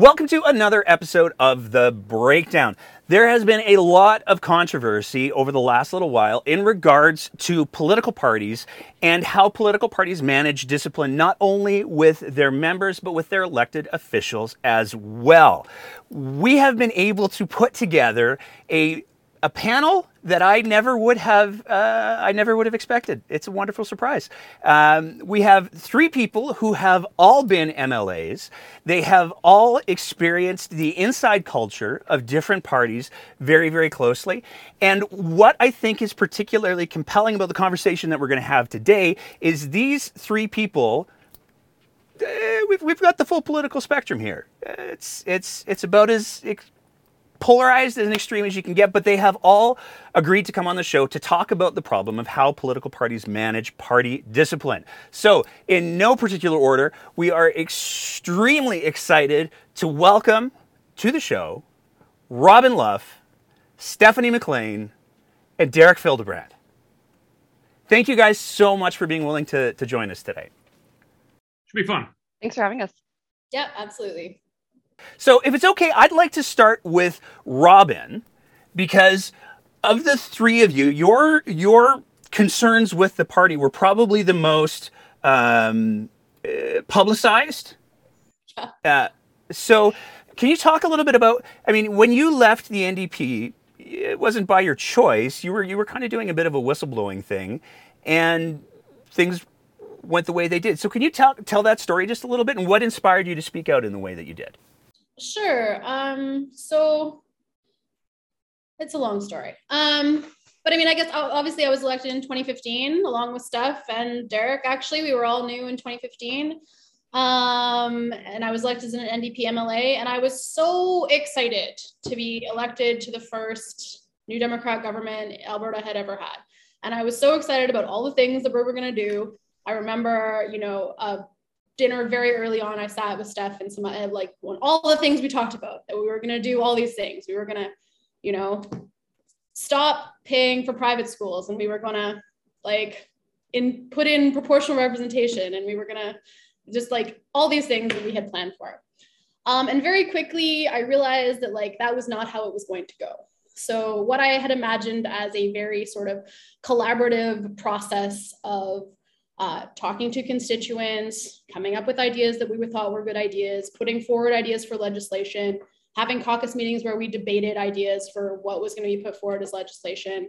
Welcome to another episode of The Breakdown. There has been a lot of controversy over the last little while in regards to political parties and how political parties manage discipline not only with their members but with their elected officials as well. We have been able to put together a a panel that I never would have uh, I never would have expected. It's a wonderful surprise. Um, we have three people who have all been MLAs. They have all experienced the inside culture of different parties very very closely. And what I think is particularly compelling about the conversation that we're going to have today is these three people. Uh, we've, we've got the full political spectrum here. It's it's it's about as polarized as an extreme as you can get, but they have all agreed to come on the show to talk about the problem of how political parties manage party discipline. So, in no particular order, we are extremely excited to welcome to the show Robyn Luff, Stephanie McLean, and Derek Fildebrandt. Thank you guys so much for being willing to, to join us today. Should be fun. Thanks for having us. Yeah, absolutely. So, if it's okay, I'd like to start with Robyn because of the three of you, your your concerns with the party were probably the most um, uh, publicized. Yeah. Uh, so, can you talk a little bit about? I mean, when you left the NDP, it wasn't by your choice. You were you were kind of doing a bit of a whistleblowing thing, and things went the way they did. So, can you tell tell that story just a little bit, and what inspired you to speak out in the way that you did? Sure. Um, so it's a long story. Um, but I mean, I guess obviously I was elected in 2015 along with Steph and Derek. Actually, we were all new in 2015. Um, and I was elected as an NDP MLA, and I was so excited to be elected to the first New Democrat government Alberta had ever had. And I was so excited about all the things that we were going to do. I remember, you know, uh, dinner very early on, I sat with Steph and some uh, like all the things we talked about that we were going to do all these things. We were going to, you know, stop paying for private schools and we were going to like in put in proportional representation and we were going to just like all these things that we had planned for. Um, and very quickly, I realized that like that was not how it was going to go. So what I had imagined as a very sort of collaborative process of uh, talking to constituents, coming up with ideas that we thought were good ideas, putting forward ideas for legislation, having caucus meetings where we debated ideas for what was going to be put forward as legislation.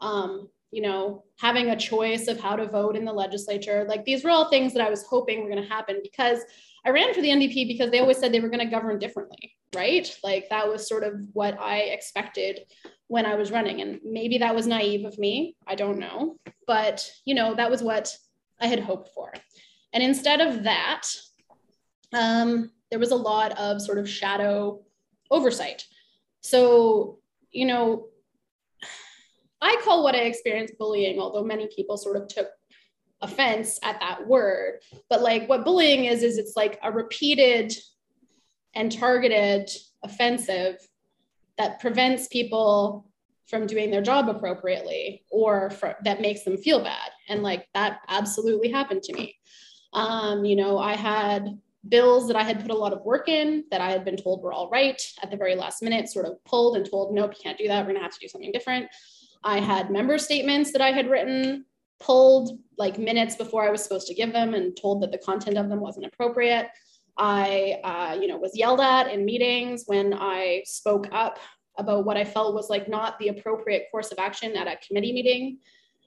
Um, you know, having a choice of how to vote in the legislature. Like these were all things that I was hoping were going to happen because I ran for the NDP because they always said they were going to govern differently, right? Like that was sort of what I expected when I was running. And maybe that was naive of me. I don't know. But, you know, that was what I had hoped for. And instead of that, um, there was a lot of sort of shadow oversight. So, you know, I call what I experienced bullying, although many people sort of took offense at that word. But like what bullying is, is it's like a repeated and targeted offensive that prevents people from doing their job appropriately or for, that makes them feel bad. And like that absolutely happened to me. Um, you know i had bills that i had put a lot of work in that i had been told were all right at the very last minute sort of pulled and told nope you can't do that. We're going to have to do something different. I had member statements that i had written pulled like minutes before i was supposed to give them and told that the content of them wasn't appropriate. I uh, you know was yelled at in meetings when i spoke up about what I felt was like not the appropriate course of action at a committee meeting,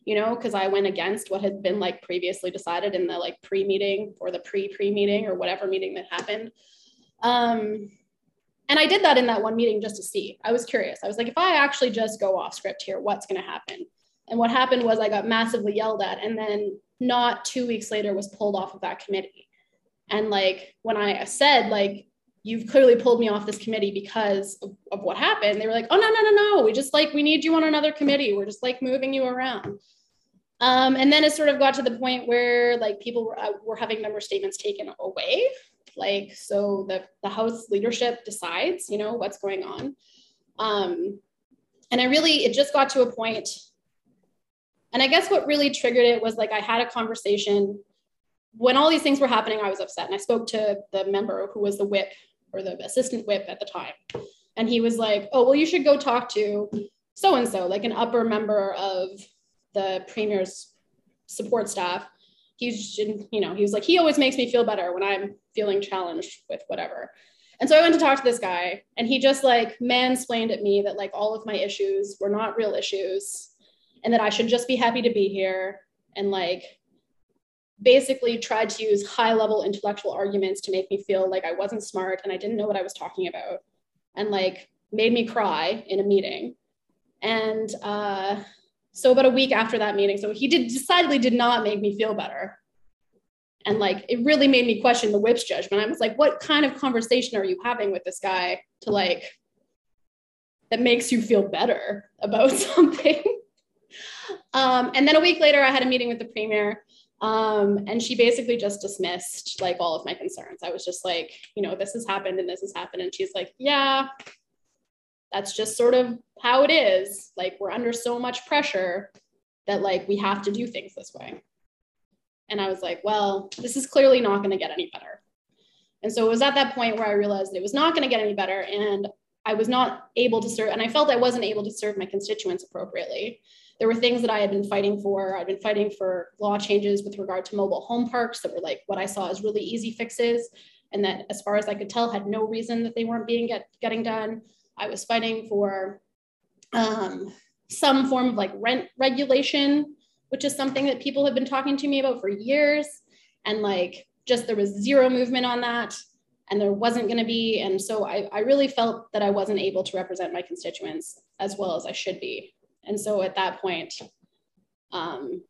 you know, because I went against what had been like previously decided in the like pre meeting or the pre pre meeting or whatever meeting that happened. Um, and I did that in that one meeting just to see. I was curious. I was like, if I actually just go off script here, what's going to happen? And what happened was I got massively yelled at, and then not two weeks later was pulled off of that committee. And like when I said like you've clearly pulled me off this committee because of, of, what happened. They were like, oh, no, no, no, no. We just like, we need you on another committee. We're just like moving you around. Um, and then it sort of got to the point where like people were, uh, were having member statements taken away. Like, so the, the House leadership decides, you know, what's going on. Um, and I really, it just got to a point, and I guess what really triggered it was like I had a conversation when all these things were happening, I was upset. And I spoke to the member who was the whip or the assistant whip at the time. And he was like, oh, well, you should go talk to so and so, like an upper member of the premier's support staff. He's, just, you know, he was like, he always makes me feel better when I'm feeling challenged with whatever. And so I went to talk to this guy, and he just like mansplained at me that like all of my issues were not real issues and that I should just be happy to be here and like basically tried to use high level intellectual arguments to make me feel like I wasn't smart and I didn't know what I was talking about and like made me cry in a meeting. And uh, so about a week after that meeting, so he did decidedly did not make me feel better. And like it really made me question the whip's judgment. I was like, what kind of conversation are you having with this guy to like that makes you feel better about something? um, and then a week later, I had a meeting with the premier um, and she basically just dismissed like all of my concerns. I was just like, you know, this has happened and this has happened. And she's like, yeah, that's just sort of how it is. Like we're under so much pressure that like we have to do things this way. And I was like, well, this is clearly not going to get any better. And so it was at that point where I realized it was not going to get any better. And I was not able to serve, and I felt I wasn't able to serve my constituents appropriately there were things that I had been fighting for. I'd been fighting for law changes with regard to mobile home parks that were like what I saw as really easy fixes. And that, as far as I could tell, had no reason that they weren't being get, getting done. I was fighting for um, some form of like rent regulation, which is something that people have been talking to me about for years. And like, just there was zero movement on that and there wasn't going to be. And so I, I really felt that I wasn't able to represent my constituents as well as I should be. And so at that point, um,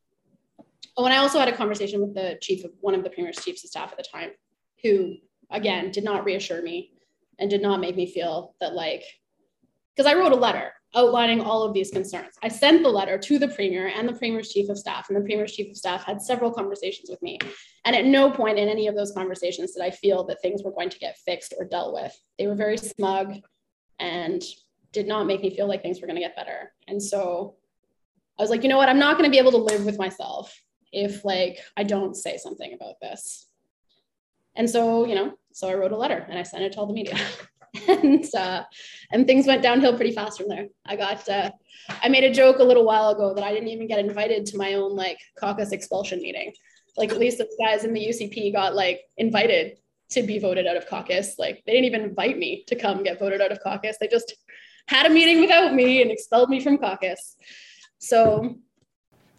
oh, and I also had a conversation with the chief of one of the premier's chiefs of staff at the time, who again did not reassure me and did not make me feel that like, because I wrote a letter outlining all of these concerns. I sent the letter to the premier and the premier's chief of staff, and the premier's chief of staff had several conversations with me. And at no point in any of those conversations did I feel that things were going to get fixed or dealt with. They were very smug and did not make me feel like things were going to get better. And so I was like, you know what? I'm not going to be able to live with myself if like I don't say something about this. And so, you know, so I wrote a letter and I sent it to all the media. and uh, and things went downhill pretty fast from there. I got uh, I made a joke a little while ago that I didn't even get invited to my own like caucus expulsion meeting. Like at least the guys in the UCP got like invited to be voted out of caucus. Like they didn't even invite me to come get voted out of caucus. They just had a meeting without me and expelled me from caucus. So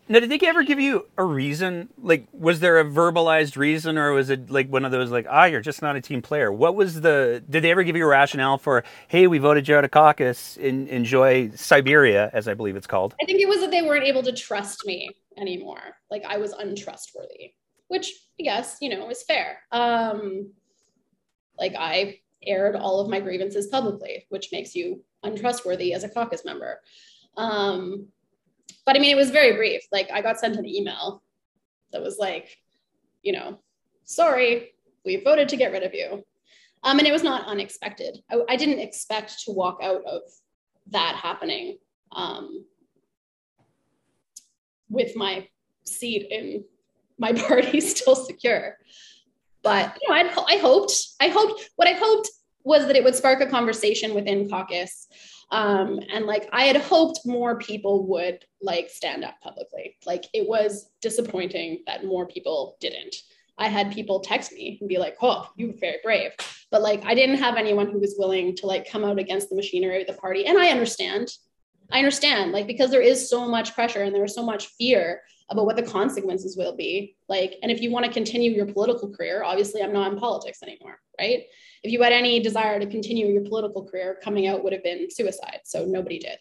now, did they ever give you a reason? Like, was there a verbalized reason, or was it like one of those like, ah, you're just not a team player? What was the? Did they ever give you a rationale for, hey, we voted you out of caucus, in, enjoy Siberia, as I believe it's called? I think it was that they weren't able to trust me anymore. Like I was untrustworthy, which I guess you know is fair. Um, like I aired all of my grievances publicly, which makes you untrustworthy as a caucus member. Um, but I mean, it was very brief. Like I got sent an email that was like, you know, sorry, we voted to get rid of you. Um, and it was not unexpected. I, I, didn't expect to walk out of that happening um, with my seat in my party still secure. But you know, I'd, I hoped, I hoped what I hoped was that it would spark a conversation within caucus. Um, and like I had hoped more people would like stand up publicly. Like it was disappointing that more people didn't. I had people text me and be like, "Oh, you were very brave," but like I didn't have anyone who was willing to like come out against the machinery of the party. And I understand, I understand, like because there is so much pressure and there is so much fear about what the consequences will be. Like, and if you want to continue your political career, obviously I'm not in politics anymore, right? If you had any desire to continue your political career, coming out would have been suicide. So nobody did.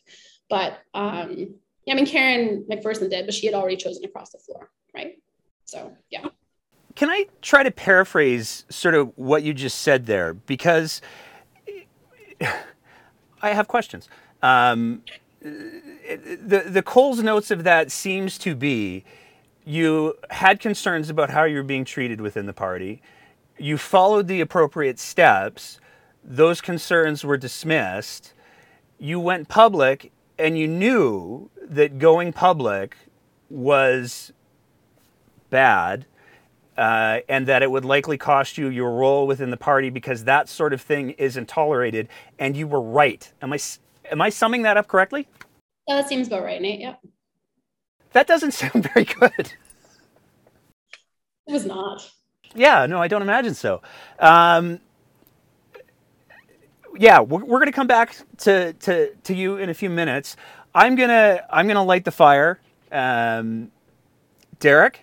But um, yeah, I mean, Karen McPherson did, but she had already chosen to cross the floor, right? So yeah. Can I try to paraphrase sort of what you just said there? Because I have questions. Um, the the Coles notes of that seems to be you had concerns about how you're being treated within the party you followed the appropriate steps, those concerns were dismissed, you went public, and you knew that going public was bad, uh, and that it would likely cost you your role within the party because that sort of thing isn't tolerated. And you were right. Am I am I summing that up correctly? Yeah, that seems about right, Nate. Yep. That doesn't sound very good. It was not. Yeah, no, I don't imagine so. Um, yeah, we're, we're going to come back to, to, to you in a few minutes. I'm gonna I'm gonna light the fire. Um, Derek,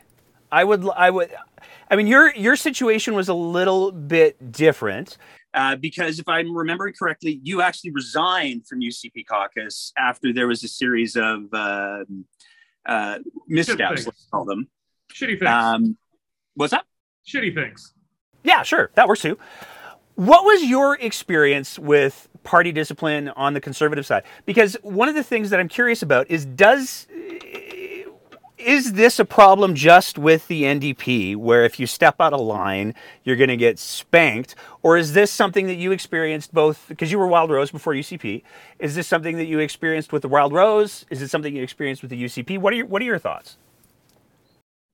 I would I would I mean your your situation was a little bit different. Uh, because if I'm remembering correctly, you actually resigned from UCP caucus after there was a series of uh, uh, missteps, let's call them. Shitty things. Um, what's that? Shitty things. Yeah, sure. That works too. What was your experience with party discipline on the conservative side? Because one of the things that I'm curious about is does is this a problem just with the NDP where if you step out of line you're going to get spanked or is this something that you experienced both because you were Wildrose before UCP is this something that you experienced with the Wildrose is it something you experienced with the UCP what are your what are your thoughts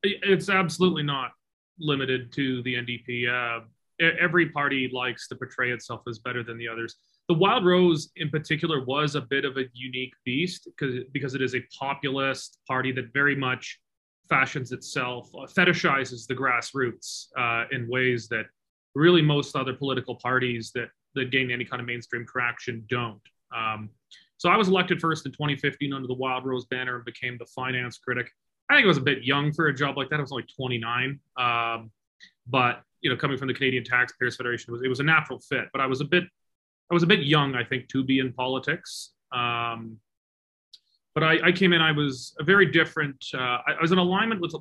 It's absolutely not limited to the NDP uh, every party likes to portray itself as better than the others. The Wildrose, in particular, was a bit of a unique beast because because it is a populist party that very much fashions itself, uh, fetishizes the grassroots uh, in ways that really most other political parties that that gain any kind of mainstream traction don't. Um, so I was elected first in 2015 under the Wildrose banner and became the finance critic. I think I was a bit young for a job like that. I was only 29. Um, but you know, coming from the Canadian Taxpayers Federation, it was, it was a natural fit. But I was a bit, I was a bit young, I think, to be in politics. Um, but I, I, came in, I was a very different. Uh, I, I, was in alignment with a,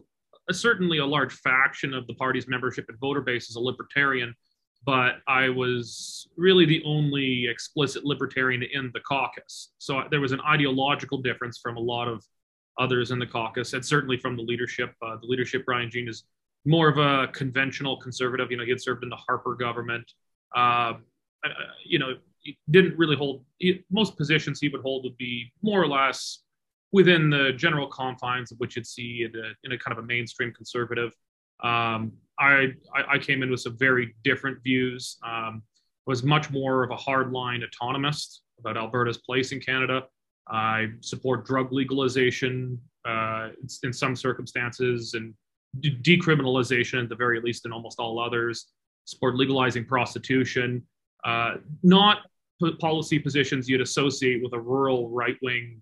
a, certainly a large faction of the party's membership and voter base as a libertarian, but I was really the only explicit libertarian in the caucus. So there was an ideological difference from a lot of others in the caucus, and certainly from the leadership. Uh, the leadership, Brian Jean, is more of a conventional conservative. You know, he had served in the Harper government. Uh, you know, he didn't really hold he, most positions he would hold would be more or less within the general confines of which you'd see in a, in a kind of a mainstream conservative. Um, I, I, came in with some very different views. Um, was much more of a hardline autonomist about Alberta's place in Canada. I support drug legalization uh, in some circumstances and decriminalization at the very least, and almost all others, support legalizing prostitution, uh, not policy positions you'd associate with a rural right wing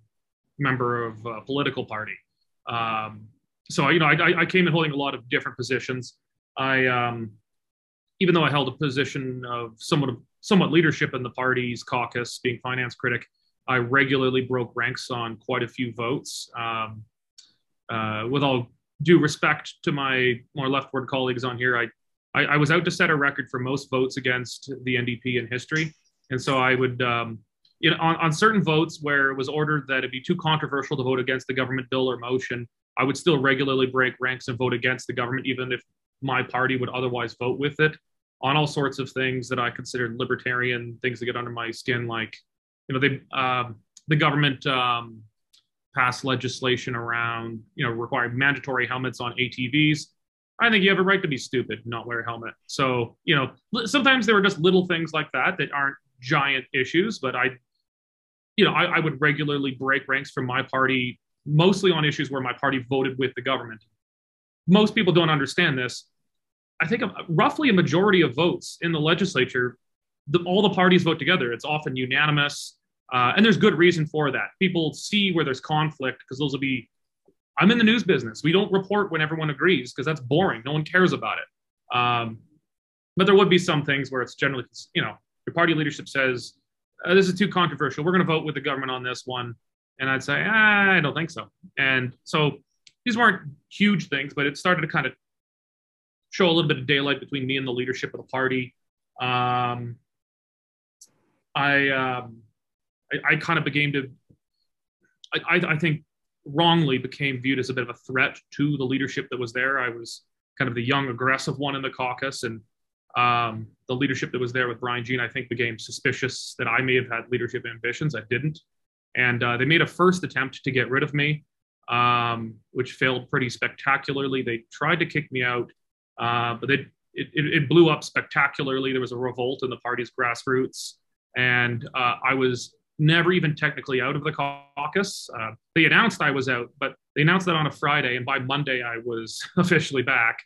member of a political party. Um, so, you know, I, I, came in holding a lot of different positions. I, um, even though I held a position of somewhat of, somewhat leadership in the party's caucus, being finance critic, I regularly broke ranks on quite a few votes. Um, uh, with all due respect to my more leftward colleagues on here, I, I, I, was out to set a record for most votes against the NDP in history. And so I would, um, you know, on, on certain votes where it was ordered that it'd be too controversial to vote against the government bill or motion, I would still regularly break ranks and vote against the government, even if my party would otherwise vote with it on all sorts of things that I considered libertarian things that get under my skin, like, you know, they, um, the government um, pass legislation around, you know, requiring mandatory helmets on ATVs. I think you have a right to be stupid, not wear a helmet. So, you know, sometimes there are just little things like that that aren't giant issues, but I, you know, I, I would regularly break ranks from my party, mostly on issues where my party voted with the government. Most people don't understand this. I think roughly a majority of votes in the legislature, the, all the parties vote together. It's often unanimous. Uh, and there's good reason for that. People see where there's conflict because those will be. I'm in the news business. We don't report when everyone agrees because that's boring. No one cares about it. Um, but there would be some things where it's generally, you know, your party leadership says uh, this is too controversial. We're going to vote with the government on this one, and I'd say ah, I don't think so. And so these weren't huge things, but it started to kind of show a little bit of daylight between me and the leadership of the party. Um, I um, I, I kind of became to, I, I think wrongly became viewed as a bit of a threat to the leadership that was there. I was kind of the young, aggressive one in the caucus, and um, the leadership that was there with Brian Jean, I think, became suspicious that I may have had leadership ambitions. I didn't, and uh, they made a first attempt to get rid of me, um, which failed pretty spectacularly. They tried to kick me out Uh, but they, it, it, blew up spectacularly. There was a revolt in the party's grassroots, and uh, I was never even technically out of the caucus. Uh, they announced I was out, but they announced that on a Friday, and by Monday I was officially back.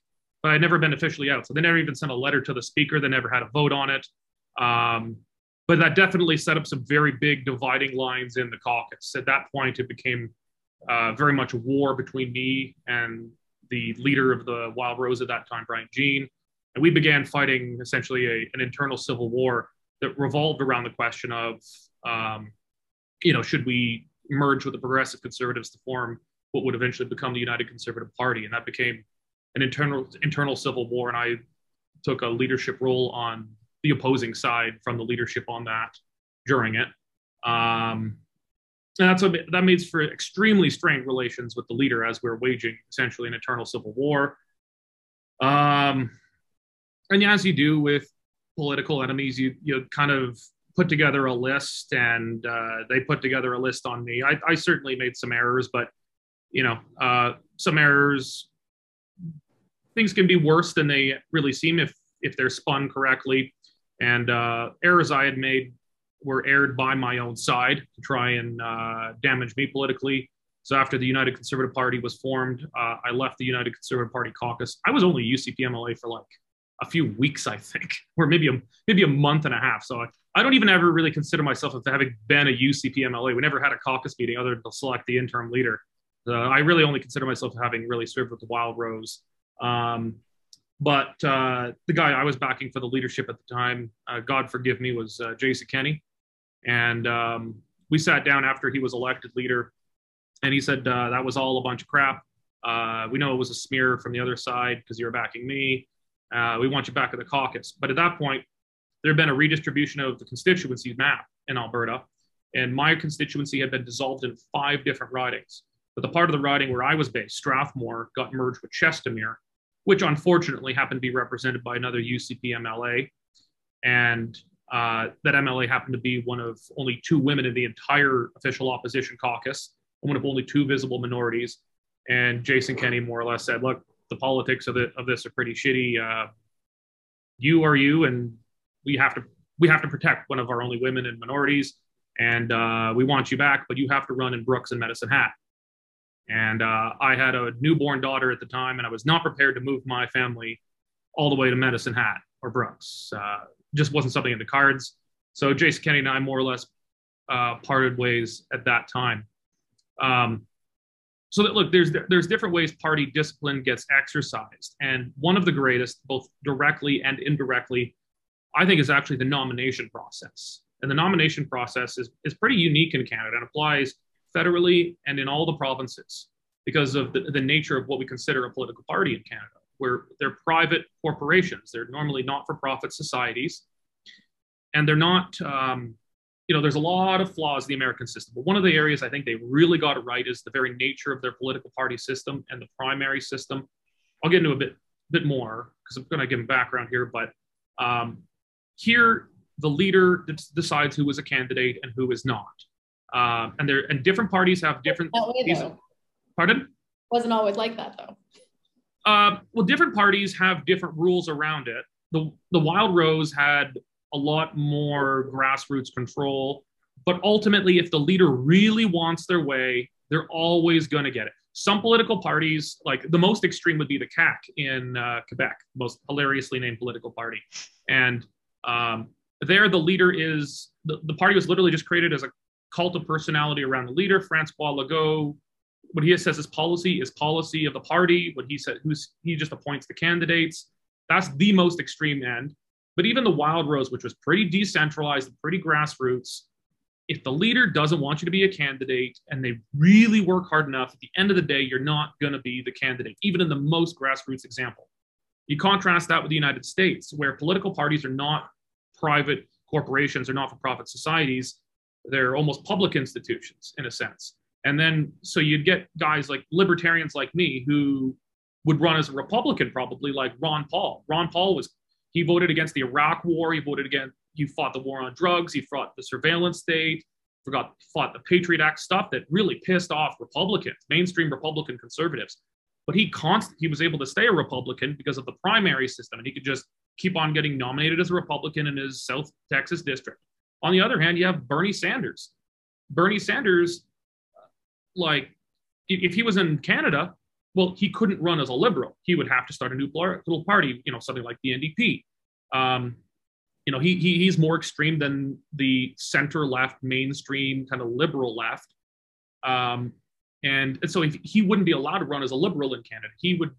But I'd never been officially out, so they never even sent a letter to the speaker. They never had a vote on it. Um, but that definitely set up some very big dividing lines in the caucus. At that point, it became uh, very much a war between me and the leader of the Wildrose at that time, Brian Jean. And we began fighting essentially a, an internal civil war that revolved around the question of, um, you know, should we merge with the Progressive Conservatives to form what would eventually become the United Conservative Party? And that became an internal internal civil war. And I took a leadership role on the opposing side from the leadership on that during it. Um, and that's what that makes for extremely strained relations with the leader as we're waging essentially an eternal civil war. Um, and as you do with political enemies, you you kind of put together a list, and uh, they put together a list on me. I, I certainly made some errors, but you know, uh, some errors. Things can be worse than they really seem if if they're spun correctly. And uh, errors I had made were aired by my own side to try and uh, damage me politically. So after the United Conservative Party was formed, uh, I left the United Conservative Party caucus. I was only UCP MLA for like a few weeks, I think, or maybe a maybe a month and a half. So I, I don't even ever really consider myself as having been a UCP MLA. We never had a caucus meeting other than to select the interim leader. Uh, I really only consider myself having really served with the Wildrose. Um, but uh, the guy I was backing for the leadership at the time, uh, God forgive me, was uh, Jason Kenney. And um, we sat down after he was elected leader, and he said uh, that was all a bunch of crap. Uh, we know it was a smear from the other side because you were backing me. Uh, we want you back at the caucus. But at that point, there had been a redistribution of the constituency map in Alberta, and my constituency had been dissolved in five different ridings. But the part of the riding where I was based, Strathmore, got merged with Chestermere, which unfortunately happened to be represented by another UCP MLA. And uh, that MLA happened to be one of only two women in the entire official opposition caucus, one of only two visible minorities. And Jason Kenney more or less said, look, the politics of, it, of this are pretty shitty. Uh, you are you, and we have to we have to protect one of our only women and minorities, and uh, we want you back, but you have to run in Brooks and Medicine Hat. And uh, I had a newborn daughter at the time, and I was not prepared to move my family all the way to Medicine Hat or Brooks. Uh, just wasn't something in the cards. So Jason Kenney and I more or less uh, parted ways at that time. Um, so that look, there's there's different ways party discipline gets exercised, and one of the greatest, both directly and indirectly, I think, is actually the nomination process. And the nomination process is is pretty unique in Canada and applies federally and in all the provinces because of the, the nature of what we consider a political party in Canada, where they're private corporations. They're normally not for profit societies. And they're not, um, you know, there's a lot of flaws in the American system. But one of the areas I think they really got it right is the very nature of their political party system and the primary system. I'll get into a bit, bit more because I'm going to give them background here. But um, here, the leader decides who is a candidate and who is not. Uh, and there and different parties have different. Way, pardon? Wasn't always like that though. Uh, well, different parties have different rules around it. The the Wildrose had a lot more grassroots control, but ultimately, if the leader really wants their way, they're always going to get it. Some political parties, like the most extreme, would be the CAQ in uh, Quebec, most hilariously named political party, and um, there the leader is the, the party was literally just created as a cult of personality around the leader. Francois Legault, what he says is policy is policy of the party. What he said, who's he just appoints the candidates. That's the most extreme end. But even the Wildrose, which was pretty decentralized, pretty grassroots, if the leader doesn't want you to be a candidate and they really work hard enough, at the end of the day, you're not going to be the candidate, even in the most grassroots example. You contrast that with the United States, where political parties are not private corporations or not for profit societies they're almost public institutions in a sense. And then so you'd get guys like libertarians like me who would run as a Republican, probably like Ron Paul. Ron Paul was he voted against the Iraq War. He voted against he fought the war on drugs. He fought the surveillance state. Forgot fought the Patriot Act stuff that really pissed off Republicans, mainstream Republican conservatives. but he const- he was able to stay a Republican because of the primary system, and he could just keep on getting nominated as a Republican in his South Texas district. On the other hand, you have Bernie Sanders. Bernie Sanders, like, if he was in Canada, well, he couldn't run as a liberal. He would have to start a new little party, you know, something like the NDP. Um, you know, he, he he's more extreme than the center left, mainstream kind of liberal left. Um, and, and so if he wouldn't be allowed to run as a liberal in Canada, he would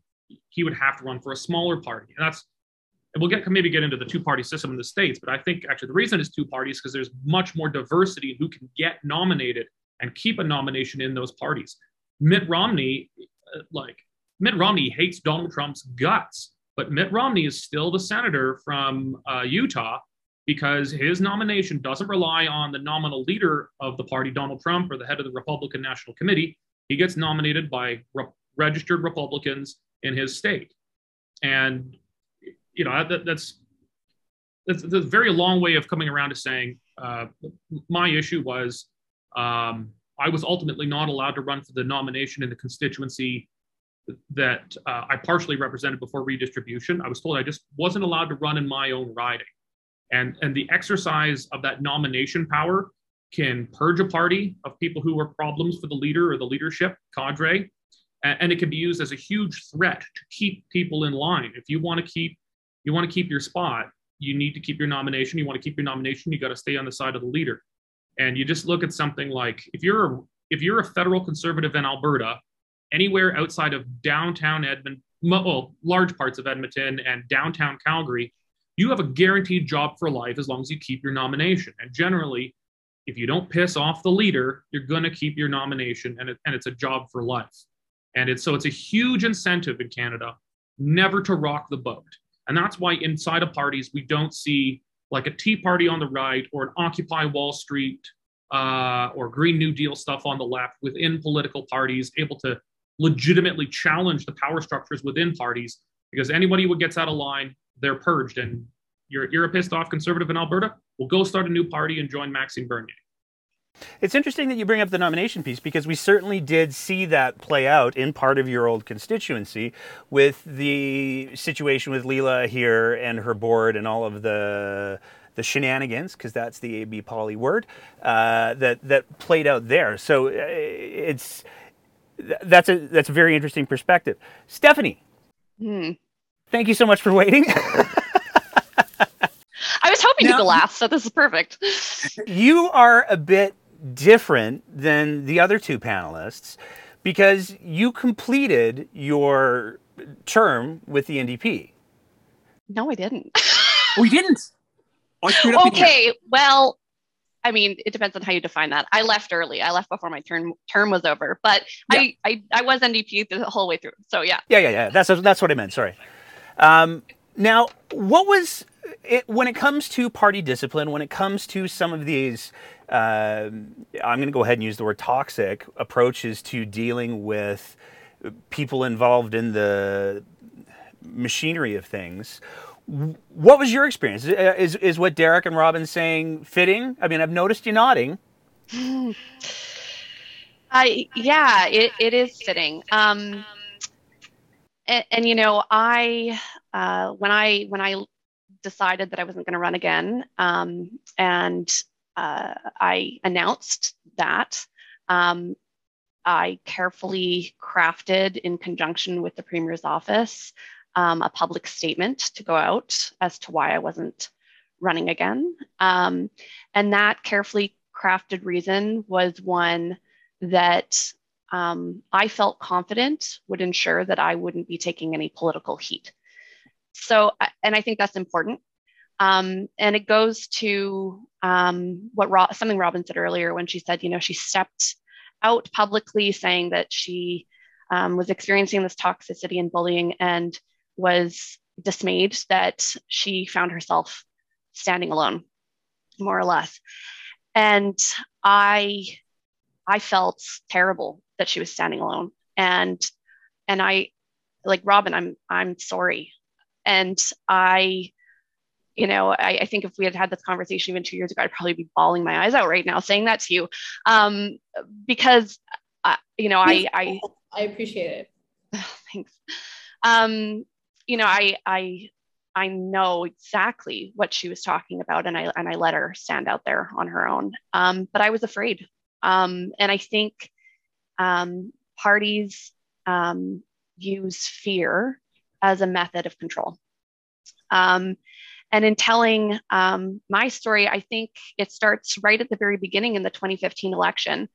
he would have to run for a smaller party, and that's and we'll get maybe get into the two party system in the states. But I think actually the reason it's two parties because there's much more diversity in who can get nominated and keep a nomination in those parties. Mitt Romney, like Mitt Romney hates Donald Trump's guts, but Mitt Romney is still the senator from uh, Utah because his nomination doesn't rely on the nominal leader of the party, Donald Trump, or the head of the Republican National Committee. He gets nominated by re- registered Republicans in his state. And, you know, that, that's, that's, a very long way of coming around to saying uh, my issue was um, I was ultimately not allowed to run for the nomination in the constituency that uh, I partially represented before redistribution. I was told I just wasn't allowed to run in my own riding. And, and the exercise of that nomination power can purge a party of people who are problems for the leader or the leadership cadre. And, and it can be used as a huge threat to keep people in line. If you want to keep you want to keep your spot, you need to keep your nomination. You want to keep your nomination, you got to stay on the side of the leader. And you just look at something like if you're a, if you're a federal conservative in Alberta, anywhere outside of downtown Edmonton, well, large parts of Edmonton and downtown Calgary, you have a guaranteed job for life as long as you keep your nomination. And generally, if you don't piss off the leader, you're going to keep your nomination and, it, and it's a job for life. And it's so it's a huge incentive in Canada never to rock the boat. And that's why inside of parties, we don't see like a Tea Party on the right or an Occupy Wall Street uh, or Green New Deal stuff on the left within political parties able to legitimately challenge the power structures within parties because anybody who gets out of line they're purged. And you're, you're a pissed off conservative in Alberta, well, go start a new party and join Maxime Bernier. It's interesting that you bring up the nomination piece because we certainly did see that play out in part of your old constituency with the situation with Leela Aheer and her board and all of the the shenanigans because that's the AB Poly word uh, that that played out there. So uh, it's that's a that's a very interesting perspective. Stephanie, hmm. Thank you so much for waiting. I was hoping now, to laugh, so this is perfect. You are a bit different than the other two panelists because you completed your term with the NDP. No, I didn't. oh, you didn't? Oh, okay, well, I mean, it depends on how you define that. I left early. I left before my term term was over, but yeah. I, I I was NDP the whole way through. So yeah. Yeah, yeah, yeah. That's that's what I meant. Sorry. Um, now, what was it when it comes to party discipline? When it comes to some of these, uh, I'm going to go ahead and use the word toxic approaches to dealing with people involved in the machinery of things. What was your experience? Is is what Derek and Robyn saying fitting? I mean, I've noticed you nodding. I yeah, it, it is fitting. Um, and, and you know, I uh, when I when I decided that I wasn't going to run again, um, and uh, I announced that. Um, I carefully crafted, in conjunction with the Premier's office, um, a public statement to go out as to why I wasn't running again. Um, and that carefully crafted reason was one that um, I felt confident would ensure that I wouldn't be taking any political heat. So, and I think that's important. Um, and it goes to um, what Ro- something Robyn said earlier when she said, you know, she stepped out publicly saying that she um, was experiencing this toxicity and bullying and was dismayed that she found herself standing alone, more or less. And I, I felt terrible that she was standing alone and and i like robyn i'm i'm sorry and i you know I, I, think if we had had this conversation even two years ago i'd probably be bawling my eyes out right now saying that to you um, because uh, you know i i i appreciate it Thanks. Um, you know, I I I know exactly what she was talking about, and I and I let her stand out there on her own. Um, but I was afraid, um, and I think um, parties um, use fear as a method of control. Um, and in telling um, my story, I think it starts right at the very beginning in the 2015 election.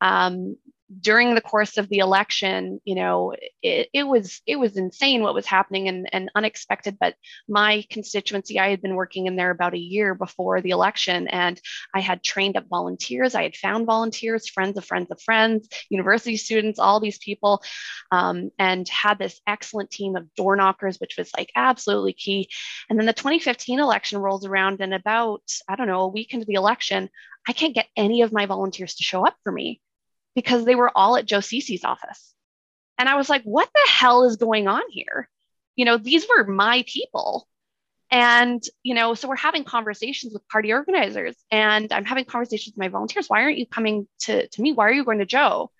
Um, during the course of the election, you know, it, it, was it was insane what was happening and, and unexpected. But my constituency, I had been working in there about a year before the election, and I had trained up volunteers. I had found volunteers, friends of friends of friends, university students, all these people, um, and had this excellent team of door knockers, which was like absolutely key. And then the 2015 election rolls around, and about I don't know a week into the election, I can't get any of my volunteers to show up for me because they were all at Joe Ceci's office. And I was like, what the hell is going on here? You know, these were my people. And, you know, so we're having conversations with party organizers and I'm having conversations with my volunteers. Why aren't you coming to, to me? Why are you going to Joe?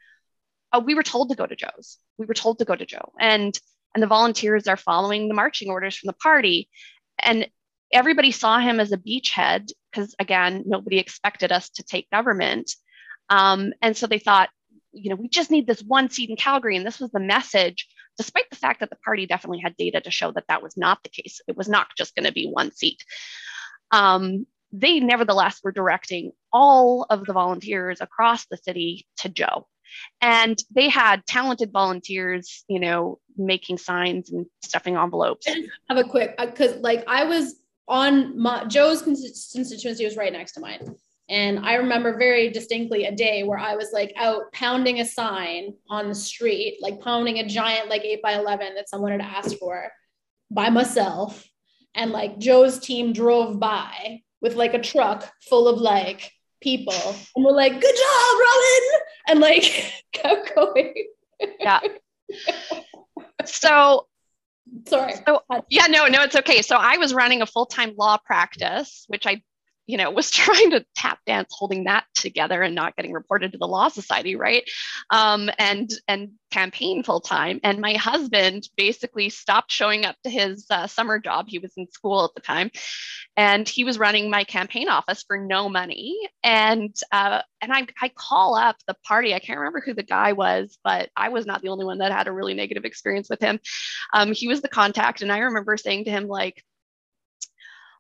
Oh, we were told to go to Joe's. We were told to go to Joe. And and the volunteers are following the marching orders from the party. And everybody saw him as a beachhead because again, nobody expected us to take government. Um, and so they thought, you know, we just need this one seat in Calgary. And this was the message, despite the fact that the party definitely had data to show that that was not the case. It was not just going to be one seat. Um, they nevertheless were directing all of the volunteers across the city to Joe. And they had talented volunteers, you know, making signs and stuffing envelopes. I have a quick, because uh, like I was on my, Joe's constituency was right next to mine. And I remember very distinctly a day where I was like out pounding a sign on the street, like pounding a giant like eight by 11 that someone had asked for by myself. And like Joe's team drove by with like a truck full of like people and we're like, good job, Robyn. And like kept going. Yeah. So sorry. So, yeah, no, no, it's okay. So I was running a full time law practice, which I you know was trying to tap dance holding that together and not getting reported to the law society right? Um, and and campaign full time. And my husband basically stopped showing up to his uh, summer job. He was in school at the time. And he was running my campaign office for no money. And uh, and I, I call up the party. I can't remember who the guy was but i was not the only one that had a really negative experience with him. Um, he was the contact. And i remember saying to him like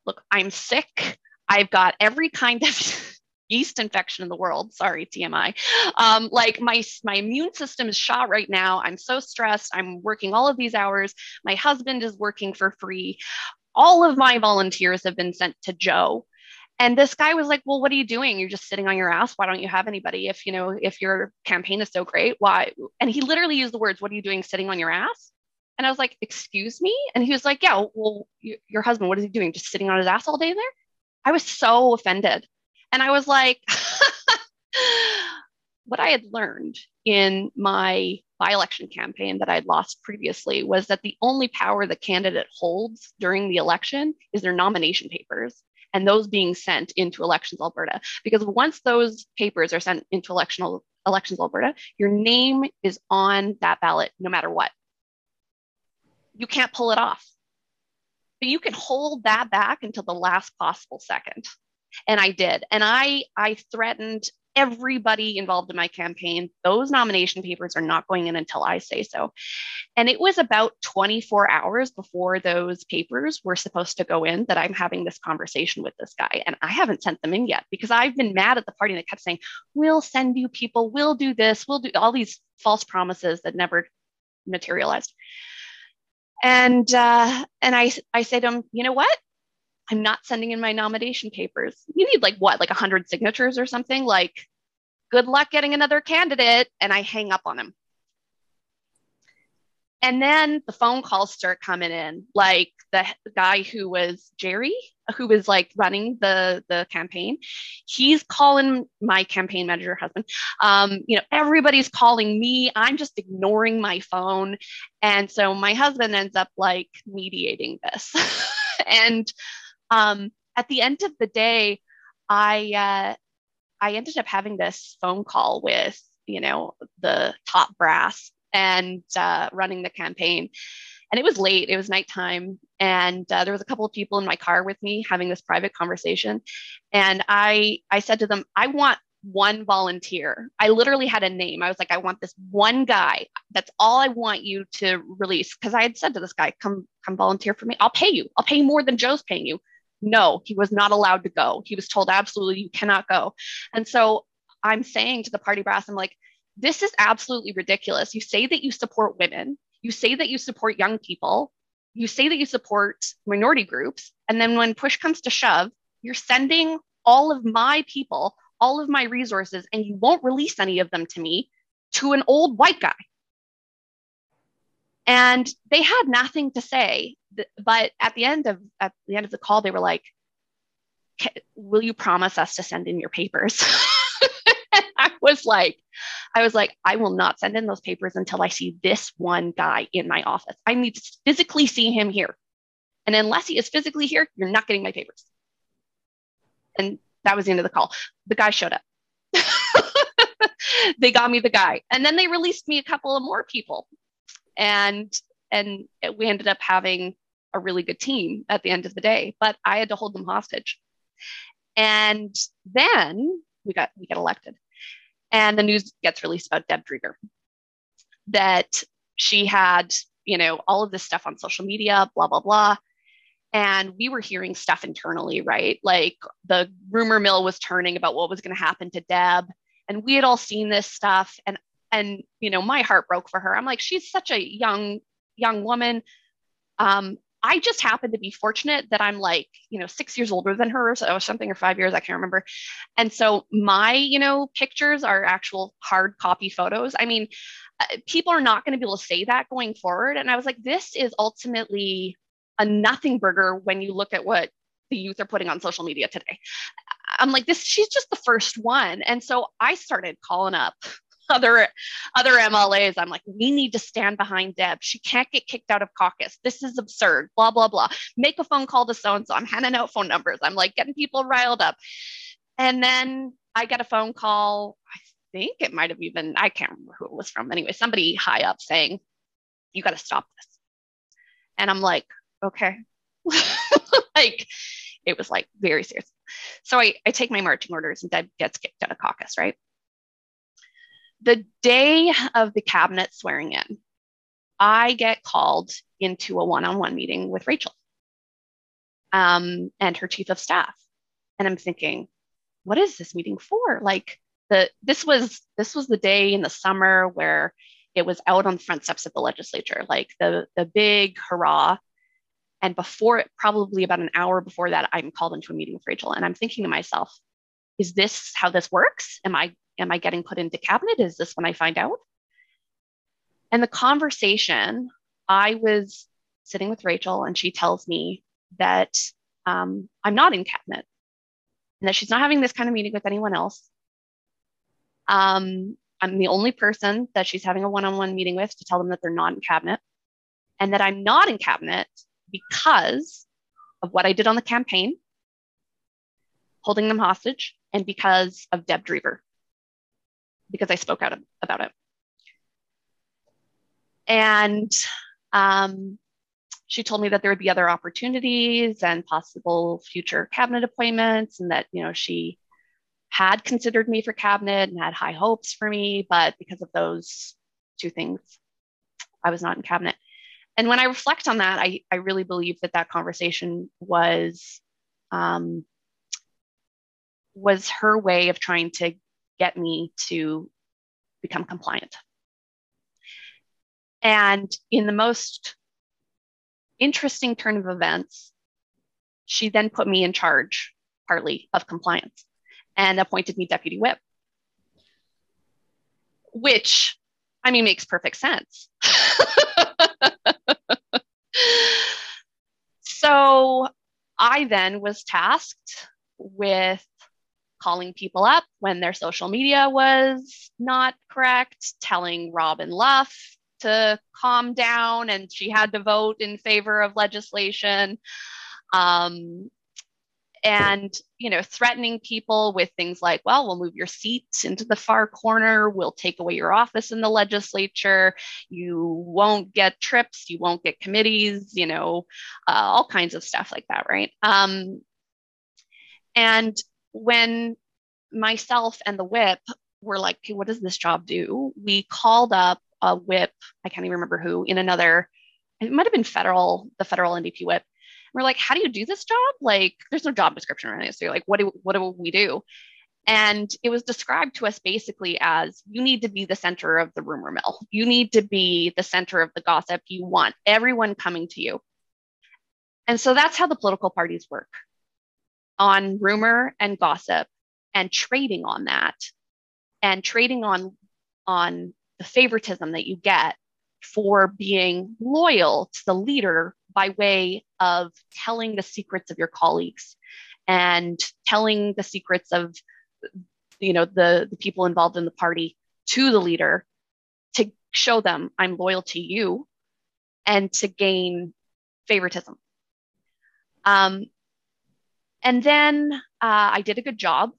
look i'm sick I've got every kind of yeast infection in the world. Sorry, TMI. Um, like my my immune system is shot right now. I'm so stressed. I'm working all of these hours. My husband is working for free. All of my volunteers have been sent to Joe. And this guy was like, "Well, what are you doing? You're just sitting on your ass. Why don't you have anybody? If you know, if your campaign is so great, why?" And he literally used the words, "What are you doing, sitting on your ass?" And I was like, "Excuse me?" And he was like, "Yeah, well, your husband, what is he doing? Just sitting on his ass all day there?" I was so offended. And I was like, what I had learned in my by election campaign that I'd lost previously was that the only power the candidate holds during the election is their nomination papers and those being sent into Elections Alberta. Because once those papers are sent into election, Elections Alberta, your name is on that ballot no matter what. You can't pull it off but you can hold that back until the last possible second. And i did. And i i threatened everybody involved in my campaign. Those nomination papers are not going in until i say so. And it was about 24 hours before those papers were supposed to go in that i'm having this conversation with this guy. And i haven't sent them in yet because i've been mad at the party that kept saying we'll send you people. We'll do this. We'll do all these false promises that never materialized and uh, and I I say to him, you know what? I'm not sending in my nomination papers. You need like what, like a hundred signatures or something? Like, good luck getting another candidate. And I hang up on him. And then the phone calls start coming in, like the guy who was Jerry, who was like running the the campaign. He's calling my campaign manager husband. Um, you know, everybody's calling me. I'm just ignoring my phone, and so my husband ends up like mediating this. and um, at the end of the day, I uh, I ended up having this phone call with you know the top brass and uh, running the campaign. And it was late, it was nighttime. And uh, there was a couple of people in my car with me having this private conversation. And I, I said to them, I want one volunteer. I literally had a name. I was like, I want this one guy. That's all I want you to release. Because I had said to this guy, come, come volunteer for me. I'll pay you. I'll pay you more than Joe's paying you. No, he was not allowed to go. He was told, absolutely, you cannot go. And so I'm saying to the party brass, I'm like, this is absolutely ridiculous. You say that you support women, you say that you support young people, you say that you support minority groups. And then when push comes to shove, you're sending all of my people, all of my resources, and you won't release any of them to me to an old white guy. And they had nothing to say. But at the end of at the end of the call, they were like, will you promise us to send in your papers? I was like, I was like, I will not send in those papers until I see this one guy in my office. I need to physically see him here. And unless he is physically here, you're not getting my papers. And that was the end of the call. The guy showed up. they got me the guy. And then they released me a couple of more people. And and we ended up having a really good team at the end of the day, but I had to hold them hostage. And then we got we got elected. And the news gets released about Deb Drever that she had, you know, all of this stuff on social media, blah, blah, blah. And we were hearing stuff internally, right? Like the rumor mill was turning about what was going to happen to Deb. And we had all seen this stuff. And and you know, my heart broke for her. I'm like, she's such a young, young woman. Um, I just happen to be fortunate that I'm like, you know, six years older than her, so something or five years, I can't remember. And so my, you know, pictures are actual hard copy photos. I mean, uh, people are not going to be able to say that going forward. And I was like, this is ultimately a nothing burger when you look at what the youth are putting on social media today. I'm like, this, she's just the first one. And so I started calling up other other MLAs. I'm like, we need to stand behind Deb. She can't get kicked out of caucus. This is absurd. Blah blah blah. Make a phone call to so and so. I'm handing out phone numbers. I'm like getting people riled up. And then I get a phone call. I think it might have even I can't remember who it was from. Anyway, somebody high up saying, "You got to stop this." And I'm like, okay. like it was like very serious. So I, I take my marching orders and Deb gets kicked out of caucus, right? The day of the cabinet swearing in, I get called into a one on one meeting with Rachel um, and her chief of staff. And I'm thinking, what is this meeting for? Like, the, this was this was the day in the summer where it was out on the front steps of the legislature, like the the big hurrah. And before it, probably about an hour before that, I'm called into a meeting with Rachel, and I'm thinking to myself, is this how this works? Am I am I getting put into cabinet? Is this when I find out? And the conversation, I was sitting with Rachel, and she tells me that um, I'm not in cabinet and that she's not having this kind of meeting with anyone else. Um, I'm the only person that she's having a one on one meeting with to tell them that they're not in cabinet and that I'm not in cabinet because of what I did on the campaign, holding them hostage, and because of Deb Drever because I spoke out about it. And um, she told me that there would be other opportunities and possible future cabinet appointments, and that you know she had considered me for cabinet and had high hopes for me, but because of those two things, I was not in cabinet. And when I reflect on that, I, I really believe that that conversation was um, was her way of trying to get me to become compliant. And in the most interesting turn of events, she then put me in charge, partly, of compliance and appointed me deputy whip, which, I mean, makes perfect sense. so I then was tasked with calling people up when their social media was not correct, telling Robyn Luff to calm down and she had to vote in favor of legislation. Um, and you know threatening people with things like well we'll move your seat into the far corner we'll take away your office in the legislature you won't get trips you won't get committees you know uh, all kinds of stuff like that right um, and when myself and the whip were like okay, what does this job do we called up a whip i can't even remember who in another it might have been federal the federal ndp whip we're like, how do you do this job? Like, there's no job description or anything. So you're like, what do what do we do? And it was described to us basically as you need to be the center of the rumor mill. You need to be the center of the gossip. You want everyone coming to you. And so that's how the political parties work on rumor and gossip and trading on that and trading on on the favoritism that you get for being loyal to the leader by way of telling the secrets of your colleagues and telling the secrets of you know the, the people involved in the party to the leader to show them i'm loyal to you and to gain favoritism. Um, and then uh, i did a good job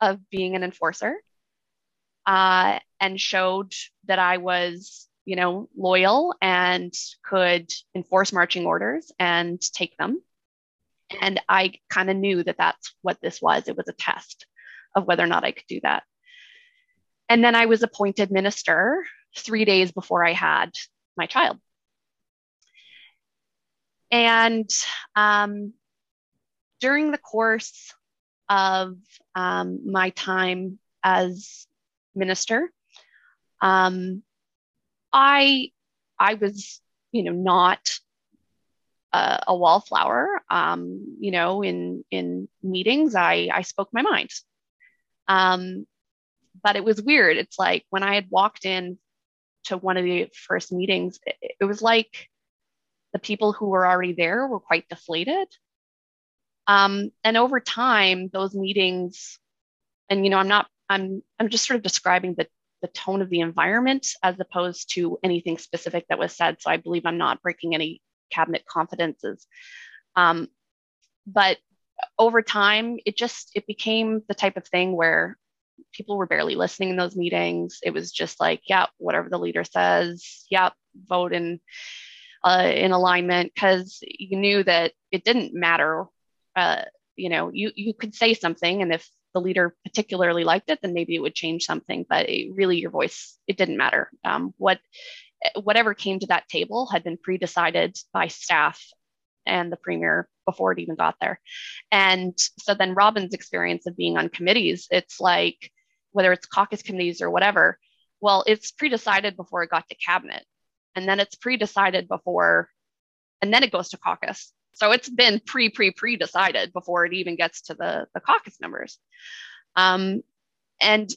of being an enforcer uh, and showed that i was you know, loyal and could enforce marching orders and take them. And I kind of knew that that's what this was. It was a test of whether or not I could do that. And then I was appointed minister three days before I had my child. And um, during the course of um, my time as minister, um, I I was you know not a, a wallflower. Um, you know, in in meetings, I I spoke my mind. Um, but it was weird. It's like when I had walked in to one of the first meetings, it, it was like the people who were already there were quite deflated. Um, and over time, those meetings, and you know, I'm not, I'm, I'm just sort of describing the the tone of the environment as opposed to anything specific that was said. So I believe I'm not breaking any cabinet confidences. Um, but over time, it just it became the type of thing where people were barely listening in those meetings. It was just like, yeah, whatever the leader says, yeah, vote in uh, in alignment because you knew that it didn't matter. Uh, you know, you you could say something, and if the leader particularly liked it, then maybe it would change something. But it, really, your voice, it didn't matter. Um, what whatever came to that table had been pre-decided by staff and the premier before it even got there. And so then Robyn's experience of being on committees, it's like whether it's caucus committees or whatever, well, it's pre-decided before it got to cabinet. And then it's pre-decided before, and then it goes to caucus. So it's been pre, pre, pre decided before it even gets to the, the caucus numbers. Um, and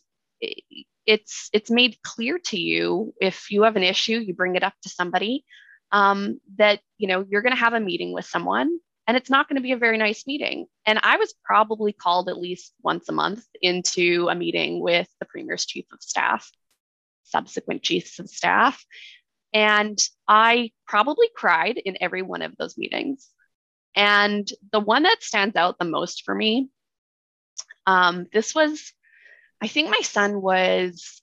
it's it's made clear to you if you have an issue, you bring it up to somebody um, that you know you're going to have a meeting with someone, and it's not going to be a very nice meeting. And I was probably called at least once a month into a meeting with the premier's chief of staff, subsequent chiefs of staff, and I probably cried in every one of those meetings. And the one that stands out the most for me, um, this was, I think my son was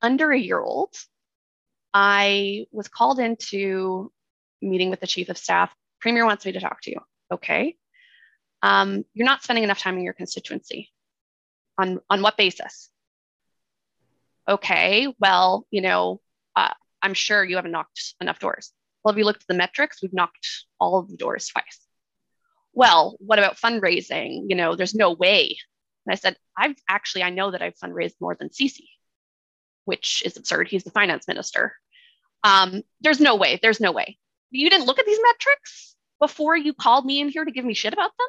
under a year old. I was called into meeting with the chief of staff. Premier wants me to talk to you. Okay. Um, you're not spending enough time in your constituency. On, on what basis? Okay, well, you know, uh, I'm sure you haven't knocked enough doors. Well, if you looked at the metrics, we've knocked all of the doors twice well, what about fundraising? You know, there's no way. And I said, I've actually, I know that I've fundraised more than Ceci, which is absurd. He's the finance minister. Um, there's no way. There's no way. You didn't look at these metrics before you called me in here to give me shit about them?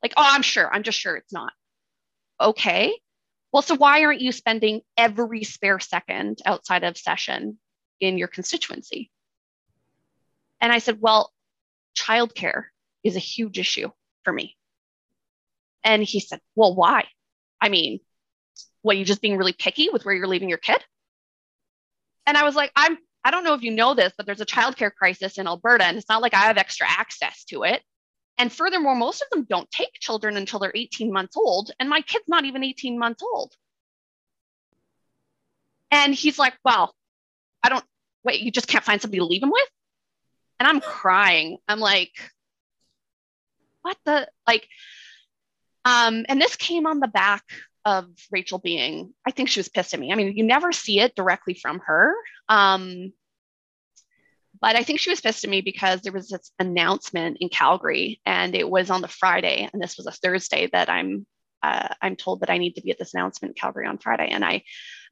Like, oh, I'm sure. I'm just sure it's not. Okay. Well, so why aren't you spending every spare second outside of session in your constituency? And I said, well, childcare is a huge issue for me. And he said, Well, why? I mean, what, you just being really picky with where you're leaving your kid? And I was like, I'm, I don't know if you know this, but there's a childcare crisis in Alberta, and it's not like I have extra access to it. And furthermore, most of them don't take children until they're 18 months old. And my kid's not even 18 months old. And he's like, well, I don't, wait, you just can't find somebody to leave him with? And I'm crying. I'm like, what the, like, um, and this came on the back of Rachel being, I think she was pissed at me. I mean, you never see it directly from her. Um, but I think she was pissed at me because there was this announcement in Calgary and it was on the Friday and this was a Thursday that I'm uh, I'm told that I need to be at this announcement in Calgary on Friday and I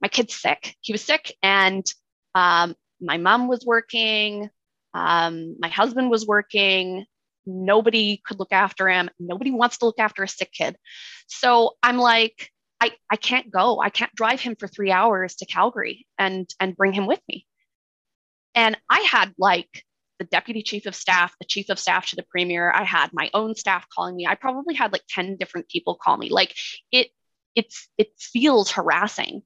my kid's sick. He was sick and um, my mom was working, um, my husband was working. Nobody could look after him. Nobody wants to look after a sick kid. So I'm like, I, I can't go. I can't drive him for three hours to Calgary and and bring him with me. And I had like the deputy chief of staff, the chief of staff to the premier. I had my own staff calling me. I probably had like 10 different people call me. Like it it's it feels harassing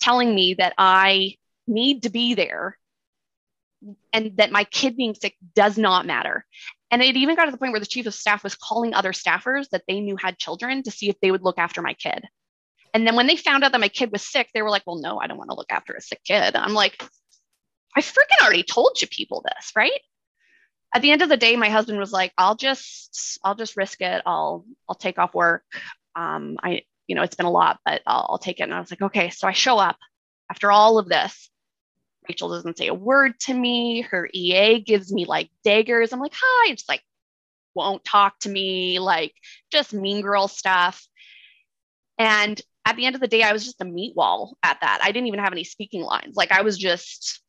telling me that I need to be there and that my kid being sick does not matter. And it even got to the point where the chief of staff was calling other staffers that they knew had children to see if they would look after my kid. And then when they found out that my kid was sick, they were like, well, no, I don't want to look after a sick kid. I'm like, I freaking already told you people this, right? At the end of the day, my husband was like, I'll just, I'll just risk it. I'll, I'll take off work. Um, I, you know, it's been a lot, but I'll, I'll take it. And I was like, okay. So I show up after all of this. Rachel doesn't say a word to me. Her EA gives me like daggers. I'm like, hi. It's like, won't talk to me, like just mean girl stuff. And at the end of the day, I was just a meat wall at that. I didn't even have any speaking lines. Like I was just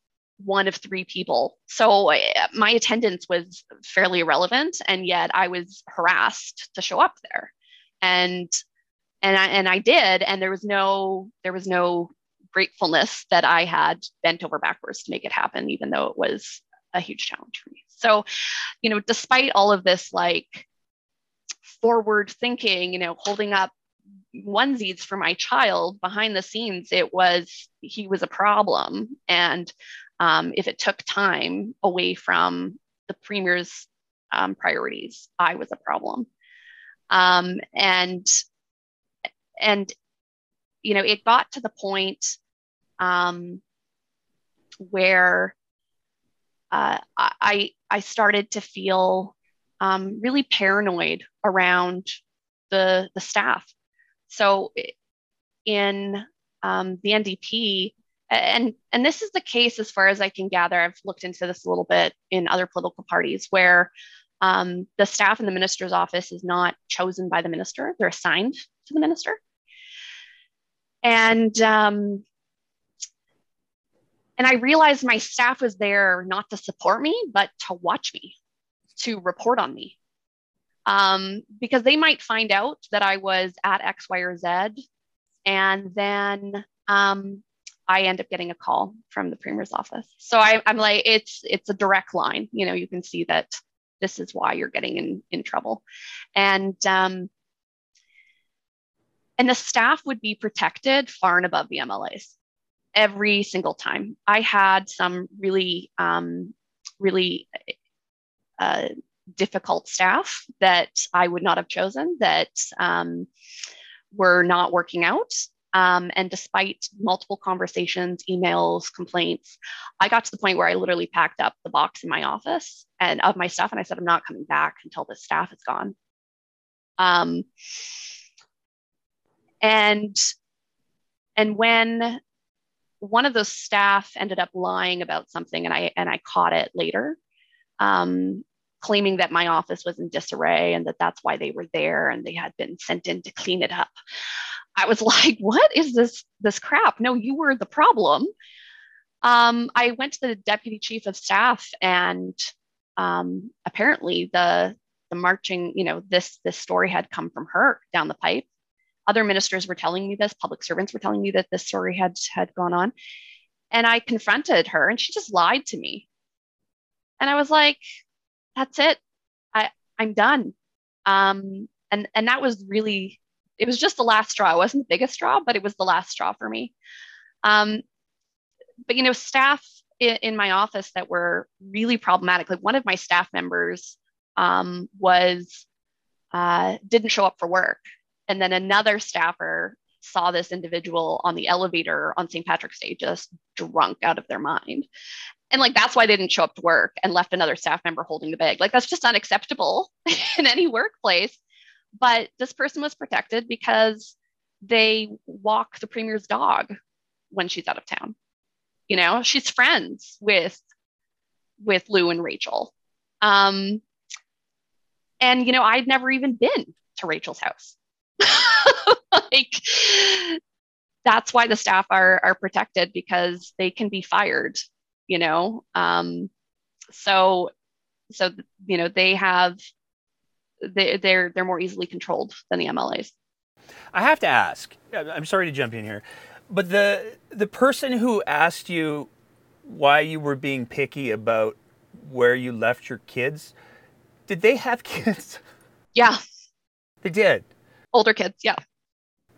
one of three people. So uh, my attendance was fairly irrelevant, and yet I was harassed to show up there, and and I, and I did, and there was no there was no gratefulness that I had bent over backwards to make it happen, even though it was a huge challenge for me. So, you know, despite all of this, like forward thinking, you know, holding up onesies for my child behind the scenes, it was he was a problem, and um, if it took time away from the premier's um, priorities, I was a problem. Um, and and you know, it got to the point um, where uh, I I started to feel um, really paranoid around the the staff. So in um, the NDP, and and this is the case as far as I can gather. I've looked into this a little bit in other political parties where um, the staff in the minister's office is not chosen by the minister; they're assigned to the minister. And um, and I realized my staff was there not to support me, but to watch me, to report on me, um, because they might find out that I was at X, Y, or Z, and then um, I end up getting a call from the premier's office. So I, am like, it's it's a direct line. You know, you can see that this is why you're getting in in trouble, and um, and the staff would be protected far and above the MLAs every single time. I had some really um, really uh, difficult staff that I would not have chosen that um, were not working out um, and despite multiple conversations, emails, complaints, I got to the point where I literally packed up the box in my office and of my stuff, and I said, "I'm not coming back until this staff is gone." Um, and and when one of those staff ended up lying about something, and I and I caught it later, um, claiming that my office was in disarray and that that's why they were there and they had been sent in to clean it up. I was like, what is this this crap? No, you were the problem. Um, I went to the deputy chief of staff and um, apparently the the marching, you know, this this story had come from her down the pipe. Other ministers were telling me this, public servants were telling me that this story had had gone on. And I confronted her and she just lied to me. And I was like, that's it. I I'm done. Um, and and that was really it was just the last straw. It wasn't the biggest straw, but it was the last straw for me. Um, but you know, staff in, in, my office that were really problematic. Like one of my staff members um, was uh, didn't show up for work, and then another staffer saw this individual on the elevator on St. Patrick's Day just drunk out of their mind. And like that's why they didn't show up to work and left another staff member holding the bag. Like that's just unacceptable in any workplace. But this person was protected because they walk the premier's dog when she's out of town. You know, she's friends with with Lou and Rachel. Um, and you know, I'd never even been to Rachel's house. like that's why the staff are are protected because they can be fired, you know. Um, so so you know they have they they're they're more easily controlled than the MLAs. I have to ask. I'm sorry to jump in here, but the the person who asked you why you were being picky about where you left your kids, did they have kids? Yeah. They did. Older kids, yeah.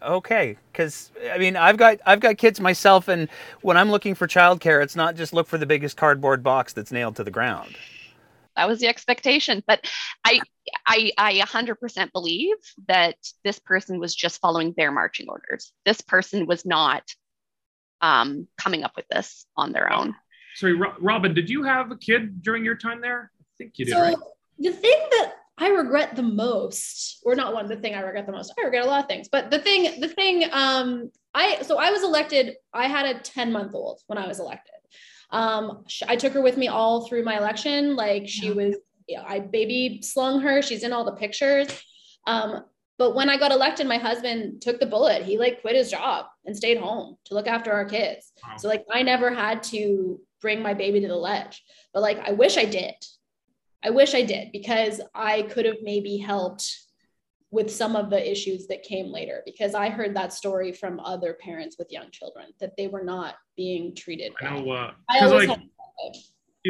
Okay, because I mean, I've got I've got kids myself, and when I'm looking for childcare, it's not just look for the biggest cardboard box that's nailed to the ground. That was the expectation, but I I I 100% believe that this person was just following their marching orders. This person was not um, coming up with this on their own. Sorry, Robyn, did you have a kid during your time there? I think you did, so, right? The thing that I regret the most, or not one, the thing I regret the most. I regret a lot of things, but the thing, the thing, um, I so I was elected. I had a 10 month old when I was elected. Um, I took her with me all through my election. Like she was, I baby slung her. She's in all the pictures. Um, but when I got elected, my husband took the bullet. He like quit his job and stayed home to look after our kids. Wow. So like I never had to bring my baby to the ledge. But like I wish I did. I wish I did because I could have maybe helped with some of the issues that came later because I heard that story from other parents with young children that they were not being treated. I know. Uh, I like,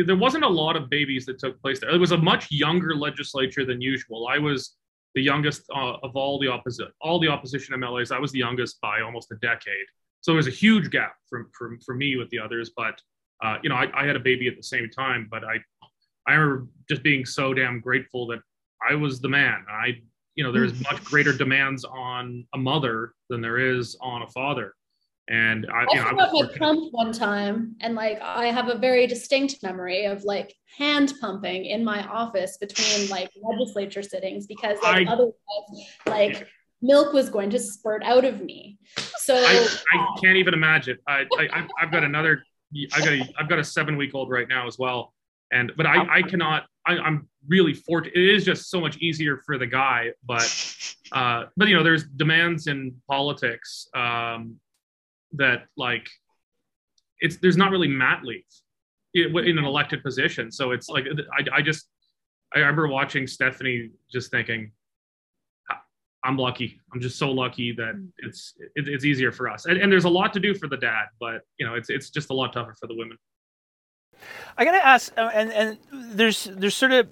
there wasn't a lot of babies that took place there. It was a much younger legislature than usual. I was the youngest uh, of all the opposite, all the opposition MLAs. I was the youngest by almost a decade. So there was a huge gap from, from for me with the others. But uh, you know, I, I, had a baby at the same time, but I I remember just being so damn grateful that I was the man. I, you know, there's much greater demands on a mother than there is on a father. And I, you know, I was my pump one time, and like I have a very distinct memory of like hand pumping in my office between like legislature sittings because like I, otherwise, like milk was going to spurt out of me. So I, I can't even imagine. I, I I've got another. I got a, I've got a seven week old right now as well and but I, I cannot. I, am really fortunate. It is just so much easier for the guy, but uh, but you know, there's demands in politics um, that like it's there's not really mat leave in an elected position. So it's like I, I just I remember watching Stephanie just thinking, I'm lucky. I'm just so lucky that it's it, it's easier for us. And, and, there's a lot to do for the dad, but you know, it's it's just a lot tougher for the women. I gotta ask, uh, and and there's there's sort of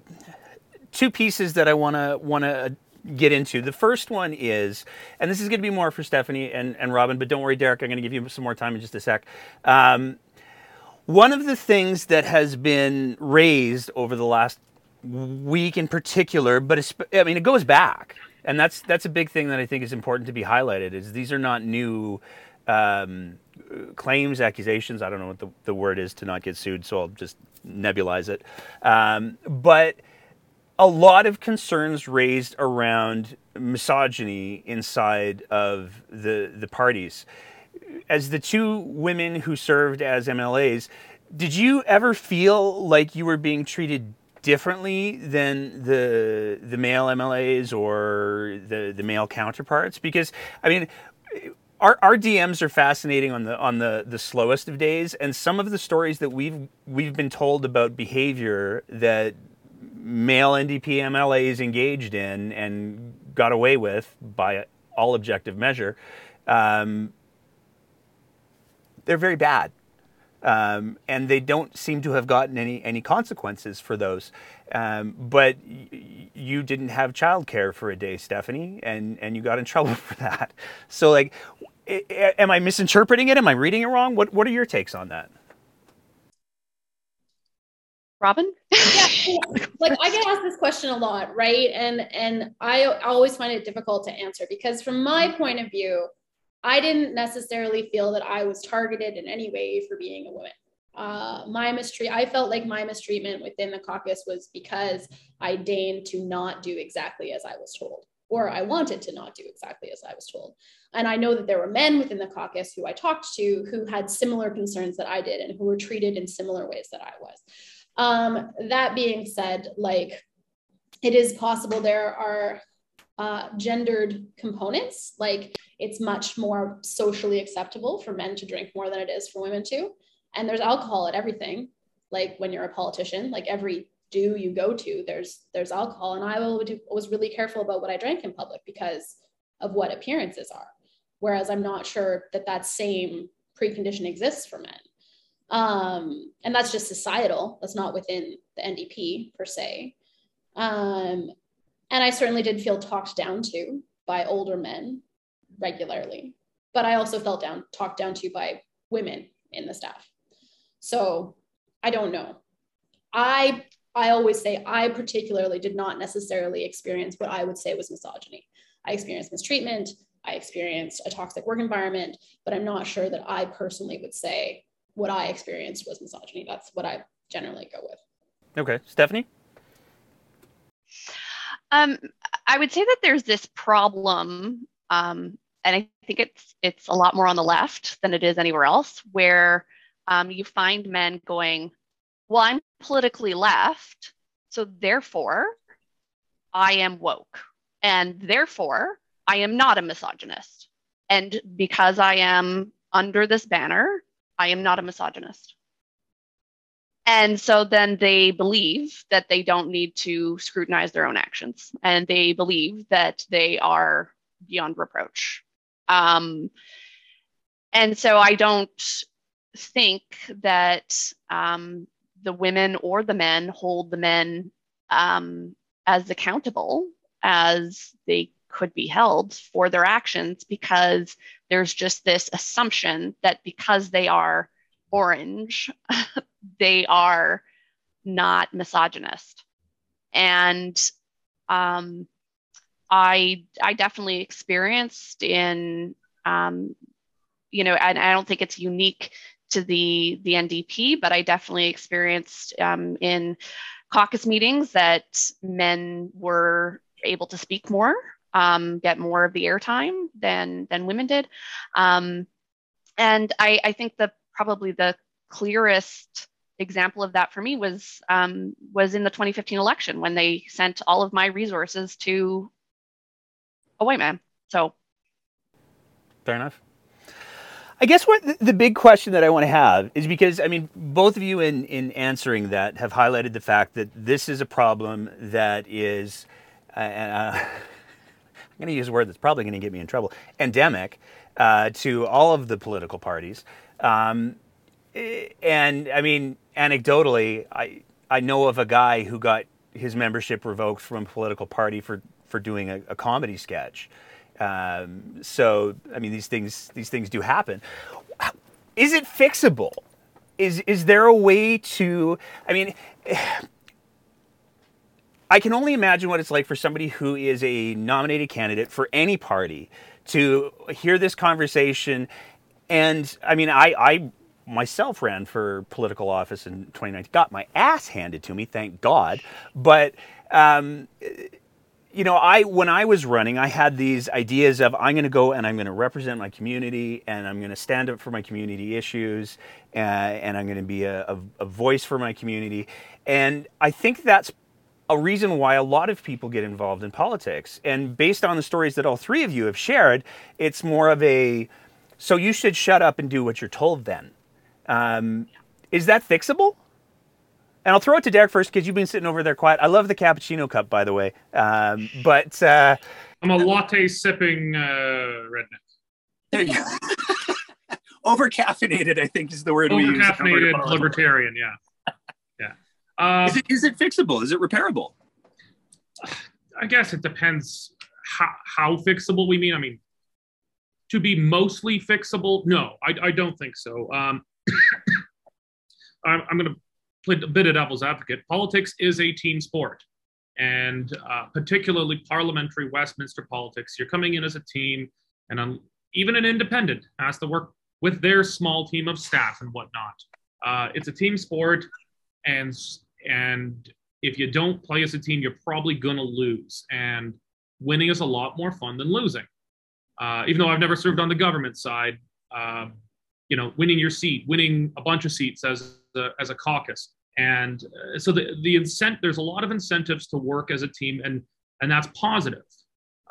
two pieces that I wanna wanna get into. The first one is, and this is going to be more for Stephanie and, and Robyn, but don't worry, Derek, I'm going to give you some more time in just a sec. Um, one of the things that has been raised over the last week in particular, but I mean, it goes back. And that's that's a big thing that I think is important to be highlighted. Is these are not new um, claims, accusations. I don't know what the, the word is to not get sued, so I'll just nebulize it. Um, but a lot of concerns raised around misogyny inside of the the parties. As the two women who served as MLAs, did you ever feel like you were being treated differently than the the male MLAs or the the male counterparts? Because I mean, our, our DMs are fascinating on the on the, the slowest of days, and some of the stories that we've we've been told about behavior that male NDP MLAs engaged in and got away with by all objective measure, um, they're very bad. Um, and they don't seem to have gotten any any consequences for those. Um, but y- you didn't have childcare for a day, Stephanie, and and you got in trouble for that. So like, am I misinterpreting it? Am I reading it wrong? What What are your takes on that? Robyn? yeah, like I get asked this question a lot, right? And and I always find it difficult to answer because from my point of view, I didn't necessarily feel that I was targeted in any way for being a woman. Uh, my mistreat, I felt like my mistreatment within the caucus was because I deigned to not do exactly as I was told, or I wanted to not do exactly as I was told. And I know that there were men within the caucus who I talked to who had similar concerns that I did and who were treated in similar ways that I was. Um, that being said, like it is possible there are uh, gendered components, like it's much more socially acceptable for men to drink more than it is for women to. And there's alcohol at everything, like when you're a politician, like every do you go to, there's there's alcohol. And I was really careful about what I drank in public because of what appearances are. Whereas I'm not sure that that same precondition exists for men. Um, and that's just societal. That's not within the NDP per se. Um, and I certainly did feel talked down to by older men regularly, but I also felt down talked down to by women in the staff. So I don't know. I I always say I particularly did not necessarily experience what I would say was misogyny. I experienced mistreatment. I experienced a toxic work environment, but I'm not sure that I personally would say what I experienced was misogyny. That's what I generally go with. Okay, Stephanie. Um, I would say that there's this problem, um, and I think it's it's a lot more on the left than it is anywhere else, where um, you find men going, "Well, I'm politically left, so therefore I am woke, and therefore I am not a misogynist, and because I am under this banner, I am not a misogynist." And so then they believe that they don't need to scrutinize their own actions and they believe that they are beyond reproach. Um, and so I don't think that um, the women or the men hold the men um, as accountable as they could be held for their actions because there's just this assumption that because they are orange, they are not misogynist. And um, I I definitely experienced in um, you know, and I don't think it's unique to the the NDP, but I definitely experienced um, in caucus meetings that men were able to speak more, um, get more of the airtime than than women did, um, and I, I think the probably the clearest example of that for me was um, was in the 2015 election when they sent all of my resources to a white man. So fair enough. I guess what the big question that I want to have is because I mean both of you in in answering that have highlighted the fact that this is a problem that is uh, uh, I'm going to use a word that's probably going to get me in trouble endemic uh, to all of the political parties. Um, and I mean, anecdotally, I I know of a guy who got his membership revoked from a political party for for doing a, a comedy sketch. Um, so I mean, these things these things do happen. Is it fixable? Is is there a way to? I mean. I can only imagine what it's like for somebody who is a nominated candidate for any party to hear this conversation. And I mean, I, I myself ran for political office in 2019. Got my ass handed to me, thank God. But um, you know, I when I was running, I had these ideas of I'm going to go and I'm going to represent my community and I'm going to stand up for my community issues uh, and I'm going to be a, a, a voice for my community. And I think that's a reason why a lot of people get involved in politics. And based on the stories that all three of you have shared, it's more of a so you should shut up and do what you're told then. Um, is that fixable? And I'll throw it to Derek first because you've been sitting over there quiet. I love the cappuccino cup, by the way. Um, but uh, I'm a latte sipping uh, redneck. There you go. Over caffeinated, I think, is the word we use. Over caffeinated libertarian, yeah, Uh, is, it, is it fixable? Is it repairable? I guess it depends how, how fixable we mean. I mean, to be mostly fixable, no, I, I don't think so. Um, I'm, I'm going to play a bit of devil's advocate. Politics is a team sport, and uh, particularly parliamentary Westminster politics. You're coming in as a team, and um, even an independent has to work with their small team of staff and whatnot. Uh, it's a team sport, and and if you don't play as a team, you're probably gonna lose. And winning is a lot more fun than losing. Uh, even though I've never served on the government side, uh, you know, winning your seat, winning a bunch of seats as a, as a caucus, and uh, so the the incent there's a lot of incentives to work as a team, and and that's positive.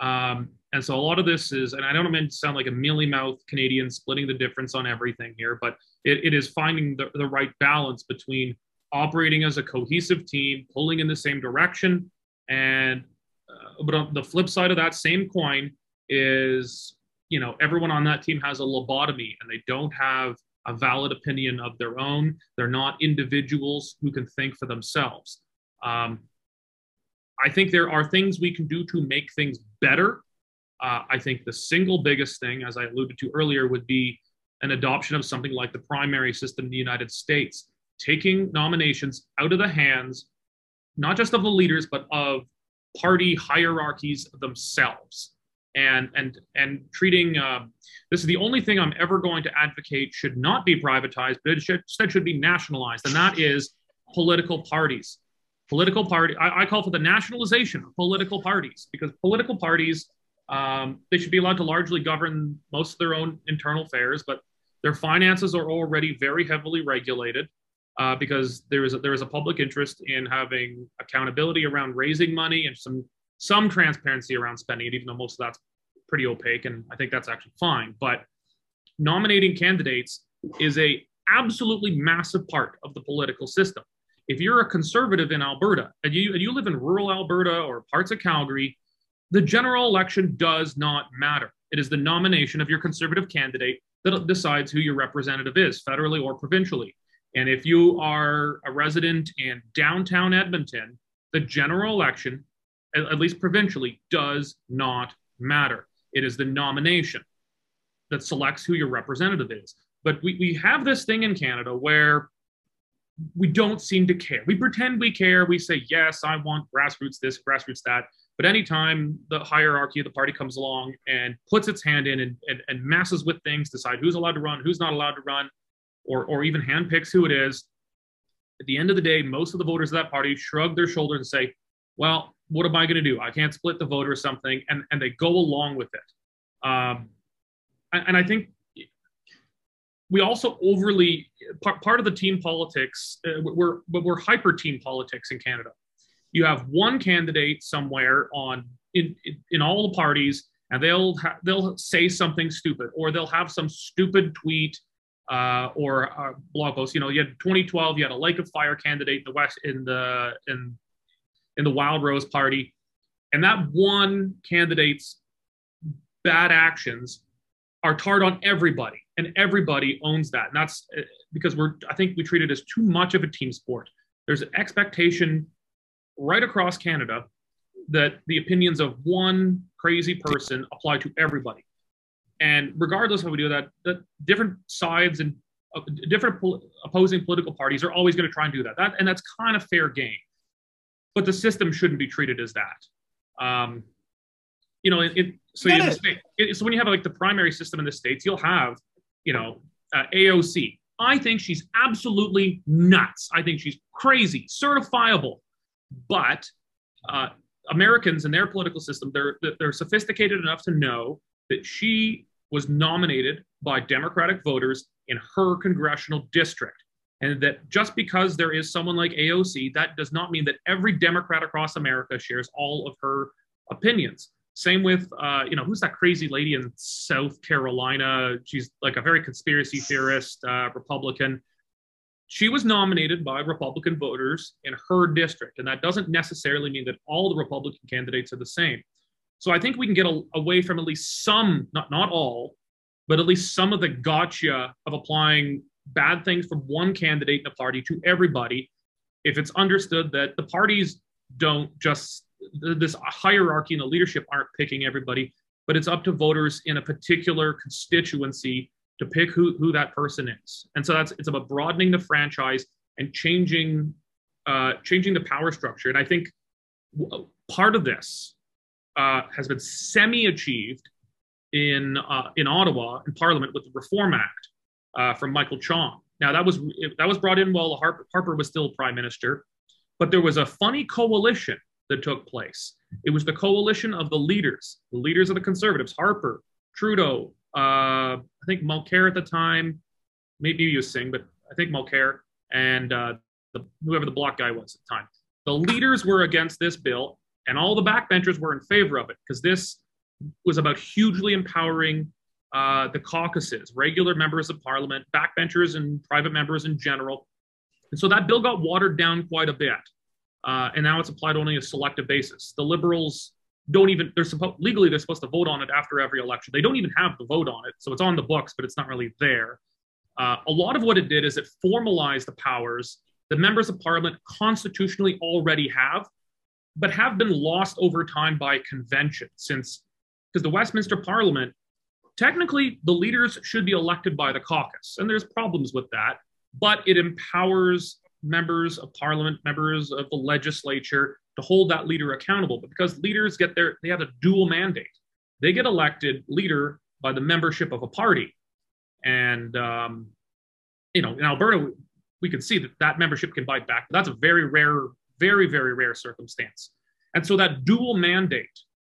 Um, and so a lot of this is, and I don't mean to sound like a mealy mouth Canadian splitting the difference on everything here, but it, it is finding the, the right balance between operating as a cohesive team, pulling in the same direction, and uh, but on the flip side of that same coin is you know everyone on that team has a lobotomy and they don't have a valid opinion of their own. They're not individuals who can think for themselves. Um, i think there are things we can do to make things better. Uh, i think the single biggest thing as i alluded to earlier would be an adoption of something like the primary system in the united states taking nominations out of the hands not just of the leaders but of party hierarchies themselves and and and treating uh, this is the only thing I'm ever going to advocate should not be privatized, but it should, instead should be nationalized, and that is political parties. Political party, I, I call for the nationalization of political parties because political parties um, they should be allowed to largely govern most of their own internal affairs, but their finances are already very heavily regulated uh, because there is a, there is a public interest in having accountability around raising money and some some transparency around spending it, even though most of that's pretty opaque, and I think that's actually fine. But nominating candidates is a absolutely massive part of the political system. If you're a conservative in Alberta and you and you live in rural Alberta or parts of Calgary, the general election does not matter. It is the nomination of your conservative candidate that decides who your representative is, federally or provincially. And if you are a resident in downtown Edmonton, the general election at least provincially, does not matter. It is the nomination that selects who your representative is. But we, we have this thing in Canada where we don't seem to care. We pretend we care. We say, yes, I want grassroots this, grassroots that. But anytime the hierarchy of the party comes along and puts its hand in and, and, and messes with things, decide who's allowed to run, who's not allowed to run, or, or even handpicks who it is, at the end of the day, most of the voters of that party shrug their shoulders and say, well, what am I going to do? I can't split the vote or something, and and they go along with it. Um, and, and I think we also overly part, of the team politics. Uh, we're we're hyper team politics in Canada. You have one candidate somewhere on in in all the parties, and they'll ha- they'll say something stupid, or they'll have some stupid tweet uh, or a blog posts. You know, you had 2012, you had a Lake of Fire candidate in the West in the in in the Wildrose Party. And that one candidate's bad actions are tarred on everybody, and everybody owns that. And that's uh, because we're, I think we treat it as too much of a team sport. There's an expectation right across Canada that the opinions of one crazy person apply to everybody. And regardless of how we do that, the different sides and uh, different pol- opposing political parties are always going to try and do that. That and that's kind of fair game but the system shouldn't be treated as that. Um, you know, it, it so, you it, so when you have like the primary system in the states, you'll have, you know, uh, AOC. I think she's absolutely nuts. I think she's crazy, certifiable. But uh, Americans in their political system, they're they're sophisticated enough to know that she was nominated by Democratic voters in her congressional district and that just because there is someone like AOC, that does not mean that every Democrat across America shares all of her opinions. Same with, uh, you know, who's that crazy lady in South Carolina? She's like a very conspiracy theorist, uh, Republican. She was nominated by Republican voters in her district, and that doesn't necessarily mean that all the Republican candidates are the same. So I think we can get a, away from at least some, not not all, but at least some of the gotcha of applying bad things from one candidate in the party to everybody if it's understood that the parties don't just this hierarchy and the leadership aren't picking everybody but it's up to voters in a particular constituency to pick who, who that person is and so that's it's about broadening the franchise and changing uh, changing the power structure. And I think part of this uh, has been semi achieved in uh, in Ottawa in Parliament with the Reform Act uh, from Michael Chong. Now that was that was brought in while Harper, Harper was still Prime Minister, but there was a funny coalition that took place. It was the coalition of the leaders, the leaders of the Conservatives, Harper, Trudeau, uh, I think Mulcair at the time, maybe was Singh, but I think Mulcair and uh, the, whoever the Bloc guy was at the time. The leaders were against this bill, and all the backbenchers were in favor of it because this was about hugely empowering uh, the caucuses, regular members of parliament, backbenchers, and private members in general. And so that bill got watered down quite a bit. Uh, and now it's applied only a selective basis. The liberals don't even they're supposed legally they're supposed to vote on it after every election. They don't even have the vote on it, so it's on the books, but it's not really there. Uh, a lot of what it did is it formalized the powers that members of parliament constitutionally already have, but have been lost over time by convention. Since because the Westminster Parliament, technically the leaders should be elected by the caucus, and there's problems with that, but it empowers members of parliament, members of the legislature to hold that leader accountable. But because leaders get their, they have a dual mandate. They get elected leader by the membership of a party. And, um, you know, in Alberta, we can see that that membership can bite back. But that's a very rare, very, very rare circumstance. And so that dual mandate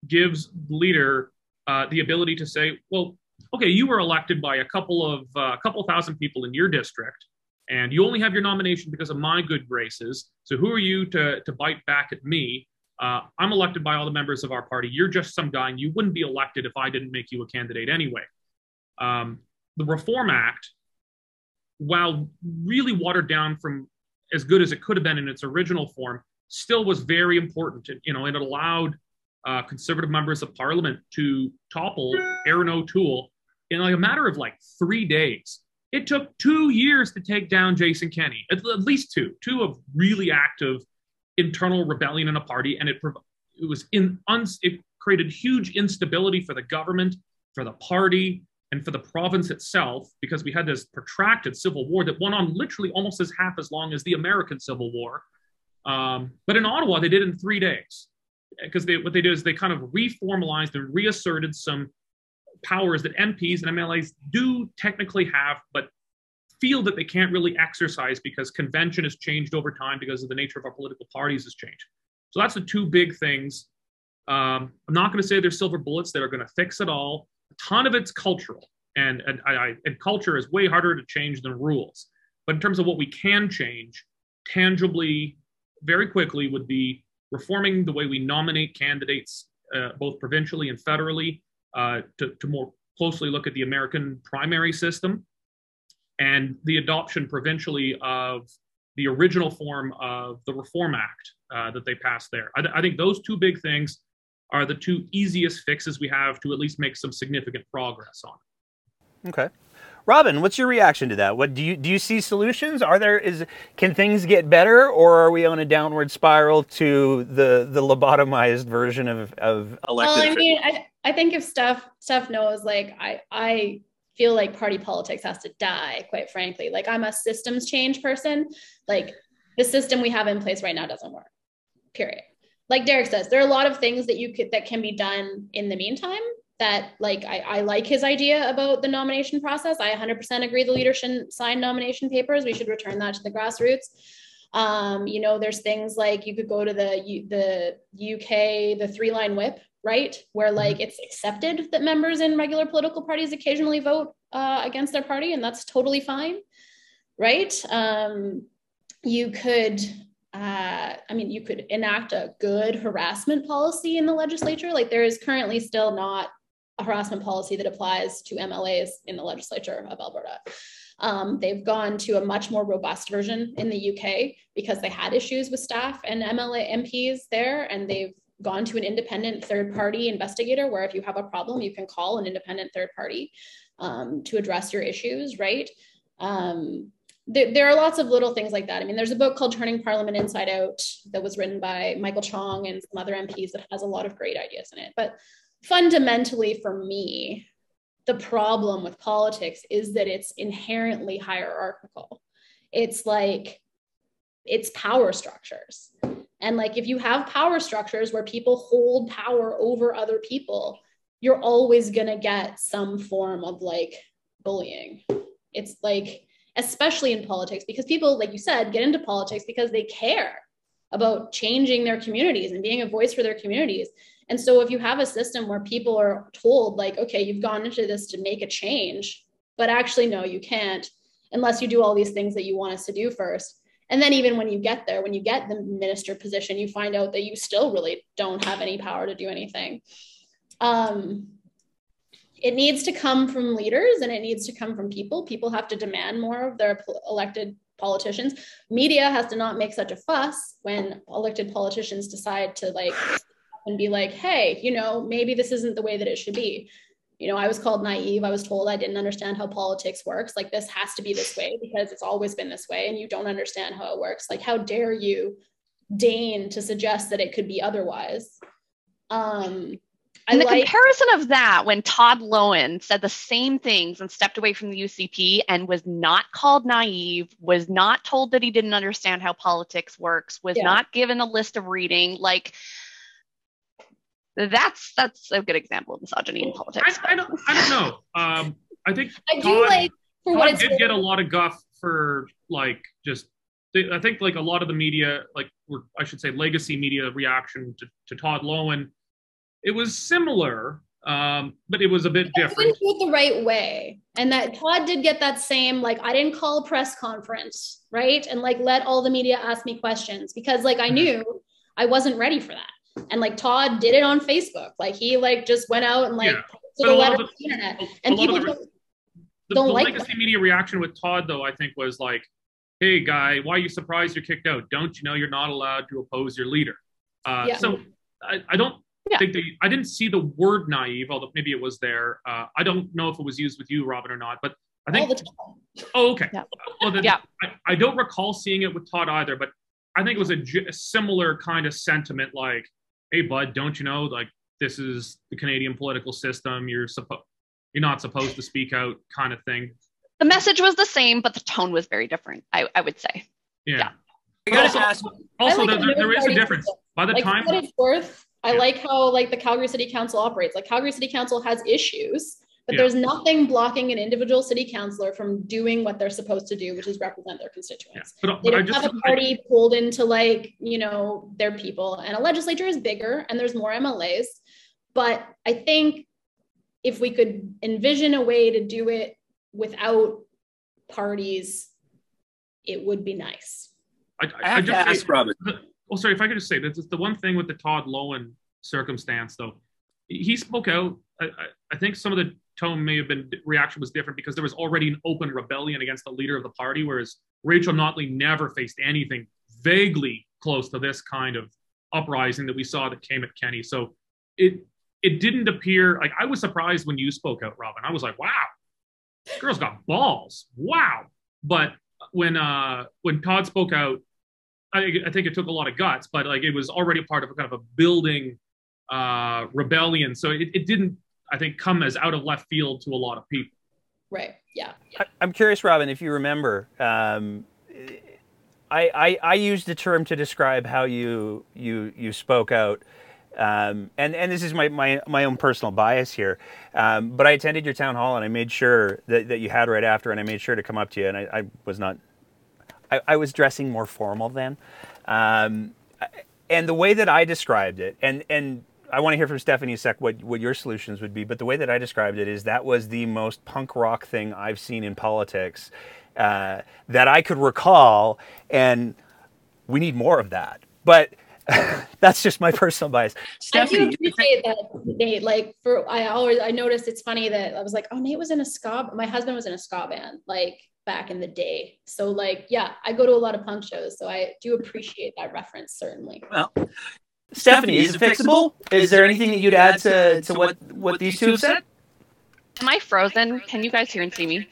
gives the leader uh, the ability to say, well, okay, you were elected by a couple of uh, a uh, couple thousand people in your district and you only have your nomination because of my good graces. So who are you to, to bite back at me? Uh, I'm elected by all the members of our party. You're just some guy, and you wouldn't be elected if I didn't make you a candidate anyway. Um, the Reform Act, while really watered down from as good as it could have been in its original form, still was very important. You know, it allowed uh, conservative members of parliament to topple Erin O'Toole in like a matter of like three days. It took two years to take down Jason Kenney, at, at least two, two of really active internal rebellion in a party, and it it was in it created huge instability for the government, for the party, and for the province itself because we had this protracted civil war that went on literally almost as half as long as the American Civil War. Um, but in Ottawa, they did it in three days because what they did is they kind of reformalized and reasserted some powers that MPs and MLAs do technically have, but feel that they can't really exercise because convention has changed over time because of the nature of our political parties has changed. So that's the two big things. Um, I'm not going to say there's silver bullets that are going to fix it all. A ton of it's cultural, and and, I, and culture is way harder to change than rules. But in terms of what we can change, tangibly, very quickly, would be reforming the way we nominate candidates, uh, both provincially and federally, uh, to, to more closely look at the American primary system and the adoption provincially of the original form of the Reform Act uh, that they passed there. I, I, think those two big things are the two easiest fixes we have to at least make some significant progress on. Okay. Robyn, what's your reaction to that? What do you do you see solutions? Are there is can things get better or are we on a downward spiral to the the lobotomized version of of elected? Well, I mean, I, I think if Steph Steph knows like I I feel like party politics has to die, quite frankly. Like I'm a systems change person. Like the system we have in place right now doesn't work. Period. Like Derek says, there are a lot of things that you could that can be done in the meantime that like I, I like his idea about the nomination process. I 100% agree the leader shouldn't sign nomination papers. We should return that to the grassroots. Um, you know, there's things like you could go to the the UK, the three line whip, right, where mm-hmm. like it's accepted that members in regular political parties occasionally vote uh, against their party, and that's totally fine, right? Um, you could uh, I mean, you could enact a good harassment policy in the legislature. Like there is currently still not a harassment policy that applies to MLAs in the legislature of Alberta. Um, they've gone to a much more robust version in the UK because they had issues with staff and MLA MPs there, and they've gone to an independent third party investigator where if you have a problem, you can call an independent third party um, to address your issues, right? Um, there, there, are lots of little things like that. I mean, there's a book called Turning Parliament Inside Out that was written by Michael Chong and some other MPs that has a lot of great ideas in it. But fundamentally, for me, the problem with politics is that it's inherently hierarchical. It's like it's power structures. And like if you have power structures where people hold power over other people, you're always going to get some form of like bullying. It's like especially in politics because people like you said get into politics because they care about changing their communities and being a voice for their communities. And so if you have a system where people are told like okay, you've gone into this to make a change, but actually no, you can't unless you do all these things that you want us to do first and then even when you get there when you get the minister position you find out that you still really don't have any power to do anything um, it needs to come from leaders and it needs to come from people people have to demand more of their elected politicians media has to not make such a fuss when elected politicians decide to like and be like hey you know maybe this isn't the way that it should be you know, I was called naive. I was told I didn't understand how politics works. Like, this has to be this way because it's always been this way and you don't understand how it works. Like, how dare you deign to suggest that it could be otherwise? Um, and the like, comparison of that when Todd Loewen said the same things and stepped away from the UCP and was not called naive, was not told that he didn't understand how politics works, was yeah. not given a list of reading, like that's that's a good example of misogyny in politics. I, I don't I don't know. Um, I think I Todd, do like for Todd did get a lot of guff for like just I think like a lot of the media, like I should say legacy media reaction to, to Todd Loewen, it was similar, um, but it was a bit different. Do it the right way, and that Todd did get that same like I didn't call a press conference, right, and like let all the media ask me questions because like I mm-hmm. knew I wasn't ready for that and like Todd did it on Facebook. Like he like just went out and like yeah. the letter the, the internet. And people the, don't, the, don't the like legacy that. media reaction with Todd though, I think was like, hey guy, why are you surprised you're kicked out? Don't you know you're not allowed to oppose your leader? Uh, yeah. So I, I don't yeah. think that I didn't see the word naive, although maybe it was there. Uh, I don't know if it was used with you, Robyn, or not, but I think. Oh, okay. Yeah. Well, then, yeah. I, I, don't recall seeing it with Todd either, but I think it was a, a similar kind of sentiment, like, hey bud don't you know like this is the canadian political system you're supposed you're not supposed to speak out kind of thing the message was the same but the tone was very different i, I would say yeah, yeah. also, ask, also like there, there is a difference by the like, time what it's worth i yeah. like how like the calgary city council operates like calgary city council has issues but yeah. there's nothing blocking an individual city councilor from doing what they're supposed to do, which is represent their constituents. Yeah. But, they don't have a party I, pulled into like, you know, their people. And a legislature is bigger and there's more MLAs. But I think if we could envision a way to do it without parties, it would be nice. I, I, I have I just to ask Robyn. Oh, sorry, if I could just say that the one thing with the Todd Loewen circumstance, though, he spoke out. I, I, think some of the tone may have been reaction was different because there was already an open rebellion against the leader of the party, whereas Rachel Notley never faced anything vaguely close to this kind of uprising that we saw that came at Kenney. So it it didn't appear like I was surprised when you spoke out, Robyn. I was like, wow, girl's got balls. Wow. But when uh when Todd spoke out, I, I think it took a lot of guts, but like it was already part of a kind of a building uh rebellion. So it, it didn't I think, come as out of left field to a lot of people. Right. Yeah. I, am curious, Robyn, if you remember, um, I, I, I used the term to describe how you you you spoke out. Um, and and this is my, my, my own personal bias here, um, but I attended your town hall and I made sure that, that you had right after, and I made sure to come up to you, and I, I was not, I, I was dressing more formal then, um, and the way that I described it, and and I want to hear from Stephanie a sec what, what your solutions would be. But the way that I described it is that was the most punk rock thing I've seen in politics uh, that I could recall, and we need more of that. But that's just my personal bias. Stephanie, I do appreciate that, Nate. Like for I always I noticed it's funny that I was like, oh, Nate was in a ska. My husband was in a ska band, like back in the day. So like, yeah, I go to a lot of punk shows, so I do appreciate that reference certainly. Well, Stephanie, is it fixable? Is there anything that you'd add to, to what, what these two have said? Am I frozen? Can you guys hear and see me?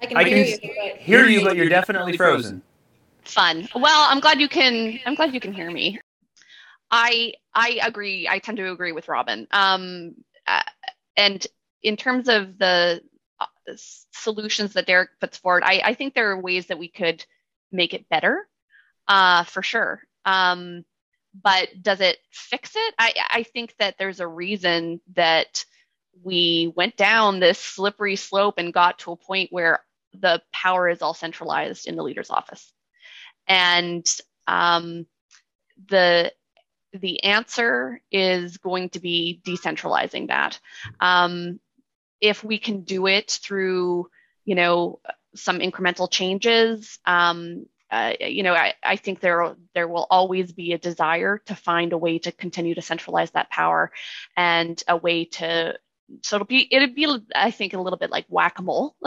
I can, I can hear, you, but hear you, but you're definitely frozen. Fun. Well, I'm glad you can. I'm glad you can hear me. I I agree. I tend to agree with Robyn. Um, uh, and in terms of the solutions that Derek puts forward, I, I think there are ways that we could make it better. uh, for sure. Um, but does it fix it? I, I think that there's a reason that we went down this slippery slope and got to a point where the power is all centralized in the leader's office. And um, the the answer is going to be decentralizing that. Um, if we can do it through, you know, some incremental changes, um, uh, you know, I, I think there there will always be a desire to find a way to continue to centralize that power, and a way to so it'll be it'd be I think a little bit like whack a mole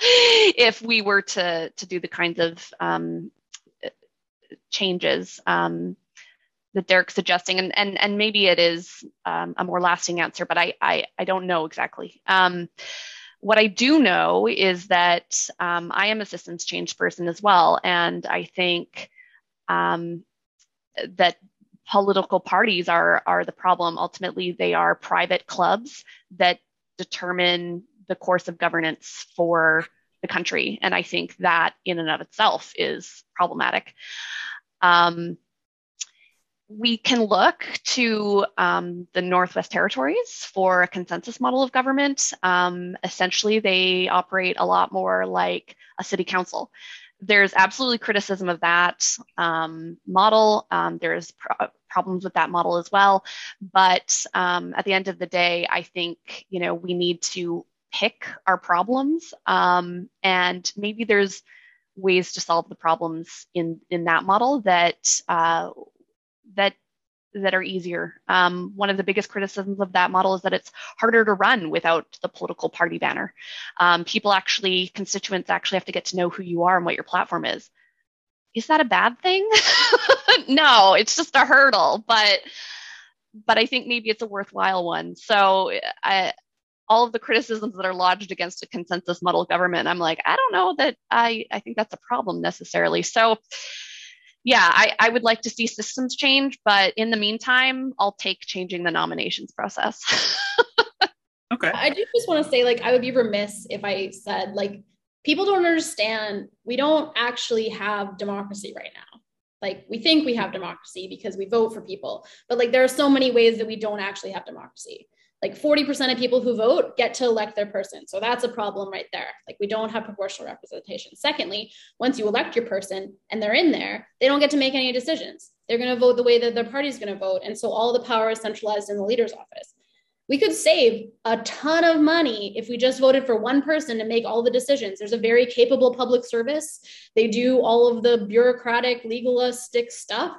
if we were to to do the kinds of um, changes um, that Derek's suggesting, and and and maybe it is um, a more lasting answer, but I I, I don't know exactly. Um, what I do know is that um, I am a systems change person as well. And I think um, that political parties are, are the problem. Ultimately, they are private clubs that determine the course of governance for the country. And I think that in and of itself is problematic. Um, we can look to um, the Northwest Territories for a consensus model of government. Um, essentially, they operate a lot more like a city council. There's absolutely criticism of that um, model. Um, there's pro- problems with that model as well. But um, at the end of the day, I think you know we need to pick our problems, um, and maybe there's ways to solve the problems in in that model that uh, that that are easier. Um, one of the biggest criticisms of that model is that it's harder to run without the political party banner. Um, people actually, constituents actually have to get to know who you are and what your platform is. Is that a bad thing? no, it's just a hurdle, but but I think maybe it's a worthwhile one. So I, all of the criticisms that are lodged against a consensus model government, I'm like, I don't know that I I think that's a problem necessarily. So yeah, I, I would like to see systems change, but in the meantime, I'll take changing the nominations process. okay. I do just want to say, like, I would be remiss if I said, like, people don't understand we don't actually have democracy right now. Like, we think we have democracy because we vote for people, but like, there are so many ways that we don't actually have democracy like 40% of people who vote get to elect their person. So that's a problem right there. Like we don't have proportional representation. Secondly, once you elect your person and they're in there, they don't get to make any decisions. They're going to vote the way that their party is going to vote. And so all the power is centralized in the leader's office. We could save a ton of money if we just voted for one person to make all the decisions. There's a very capable public service. They do all of the bureaucratic, legalistic stuff.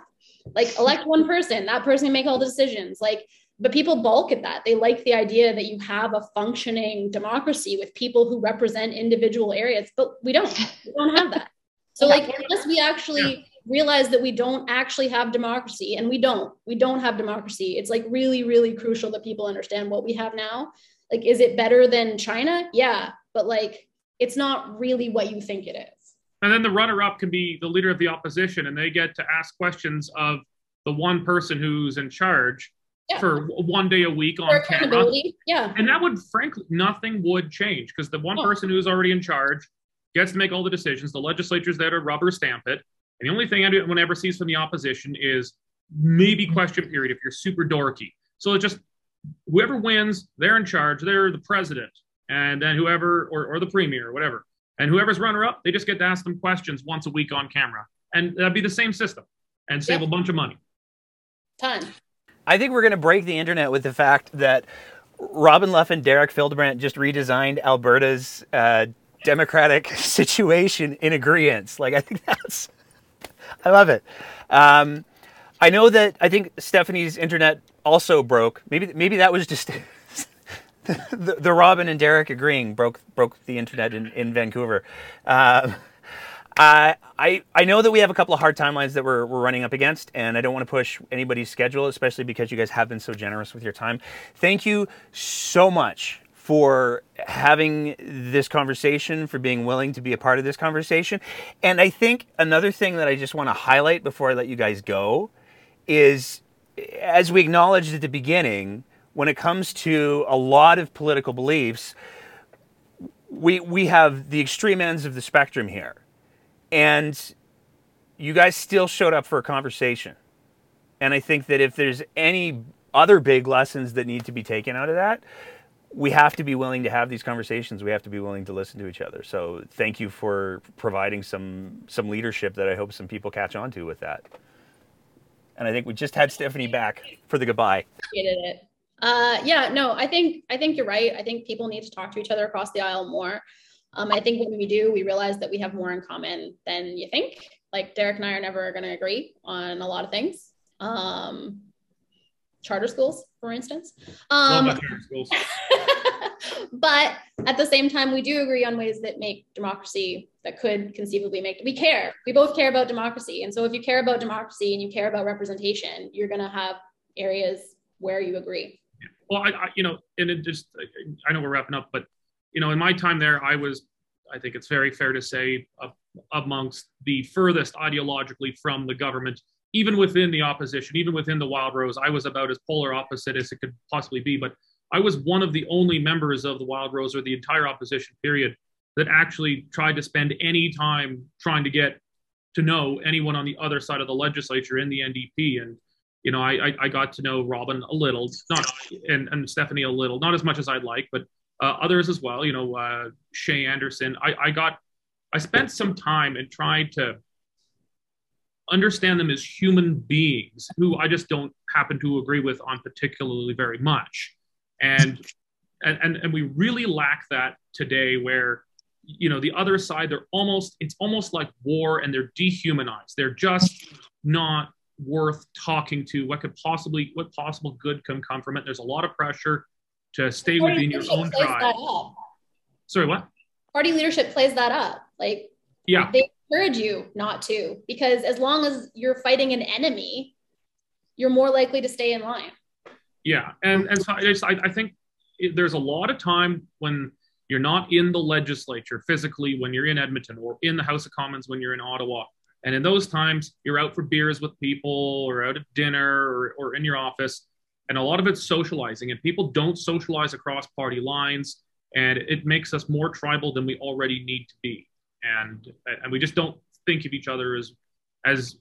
Like elect one person, that person make all the decisions. Like but people balk at that. They like the idea that you have a functioning democracy with people who represent individual areas, but we don't. We don't have that. So, like, unless we actually realize that we don't actually have democracy, and we don't, we don't have democracy. It's like really, really crucial that people understand what we have now. Like, is it better than China? Yeah, but like, it's not really what you think it is. And then the runner-up can be the leader of the opposition, and they get to ask questions of the one person who's in charge yeah. for one day a week on camera. Yeah. And that would, frankly, nothing would change because the one person who's already in charge gets to make all the decisions. The legislature's there to rubber stamp it. And the only thing anyone ever sees from the opposition is maybe question period if you're super dorky. So it just whoever wins, they're in charge. They're the president, and then whoever or, or the premier or whatever, and whoever's runner up, they just get to ask them questions once a week on camera, and that'd be the same system and save yeah. a bunch of money. Ton. I think we're going to break the internet with the fact that Robyn Luff and Derek Fildebrandt just redesigned Alberta's uh, democratic situation in agreement. Like, I think that's, I love it. Um, I know that I think Stephanie's internet also broke. Maybe maybe that was just the, the Robyn and Derek agreeing broke broke the internet in in Vancouver. Uh, I I know that we have a couple of hard timelines that we're, we're running up against, and I don't want to push anybody's schedule, especially because you guys have been so generous with your time. Thank you so much for having this conversation, for being willing to be a part of this conversation. And I think another thing that I just want to highlight before I let you guys go is, as we acknowledged at the beginning, when it comes to a lot of political beliefs, we we have the extreme ends of the spectrum here and you guys still showed up for a conversation. And I think that if there's any other big lessons that need to be taken out of that, we have to be willing to have these conversations. We have to be willing to listen to each other. So thank you for providing some some leadership that I hope some people catch on to with that. And I think we just had Stephanie back for the goodbye. Uh, yeah, no, I think I think you're right. I think people need to talk to each other across the aisle more. Um, I think when we do, we realize that we have more in common than you think. Like Derek and I are never going to agree on a lot of things. Um, charter schools, for instance. Um, schools. but at the same time, we do agree on ways that make democracy that could conceivably make. We care. We both care about democracy, and so if you care about democracy and you care about representation, you're going to have areas where you agree. Well, I, I, you know, and it just I know we're wrapping up, but you know, in my time there, I was, I think it's very fair to say, uh, amongst the furthest ideologically from the government even within the opposition, even within the Wildrose, I was about as polar opposite as it could possibly be. But I was one of the only members of the Wildrose or the entire opposition period that actually tried to spend any time trying to get to know anyone on the other side of the legislature in the NDP. And, you know, I, I got to know Robyn a little, not and, and Stephanie a little, not as much as I'd like, but uh, others as well. You know, uh, Shaye Anderson. I, I got, I spent some time and tried to understand them as human beings who I just don't happen to agree with on particularly very much. And and and we really lack that today where you know the other side they're almost it's almost like war and they're dehumanized. They're just not worth talking to. What could possibly what possible good can come from it? There's a lot of pressure to stay Party within your own tribe. Sorry, what? Party leadership plays that up. Like yeah. They encourage you not to because as long as you're fighting an enemy you're more likely to stay in line yeah and and so I, just, I, think it, there's a lot of time when you're not in the legislature physically when you're in edmonton or in the house of commons when you're in ottawa and in those times you're out for beers with people or out at dinner or, or in your office and a lot of it's socializing and people don't socialize across party lines and it makes us more tribal than we already need to be. And and we just don't think of each other as as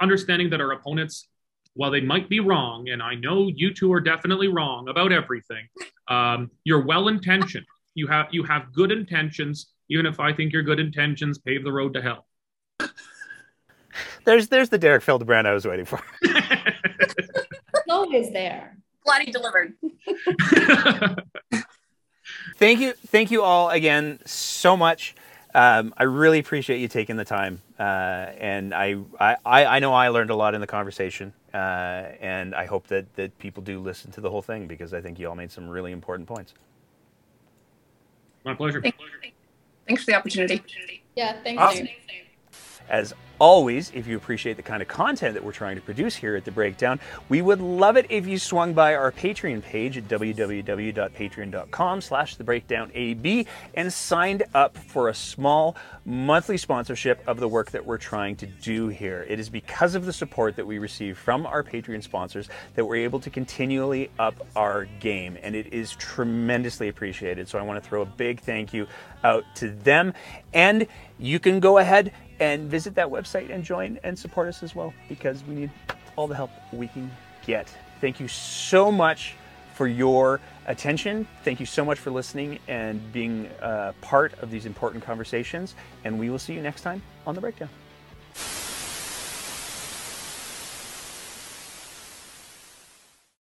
understanding that our opponents while they might be wrong and i know you two are definitely wrong about everything um, you're well intentioned. You have you have good intentions even if i think your good intentions pave the road to hell. There's there's the derek Fildebrandt i was waiting for always there bloody delivered thank you thank you all again so much um, I really appreciate you taking the time, uh, and I, I, I know I learned a lot in the conversation, uh, and I hope that, that people do listen to the whole thing because I think you all made some really important points. My pleasure. Thanks for the opportunity. Yeah, thanks. Awesome. As always, if you appreciate the kind of content that we're trying to produce here at The Breakdown, we would love it if you swung by our Patreon page at www.patreon.com slash TheBreakdownAB and signed up for a small monthly sponsorship of the work that we're trying to do here. It is because of the support that we receive from our Patreon sponsors that we're able to continually up our game, and it is tremendously appreciated. So I want to throw a big thank you out to them. And you can go ahead and visit that website and join and support us as well because we need all the help we can get. Thank you so much for your attention. Thank you so much for listening and being a part of these important conversations. And we will see you next time on The Breakdown.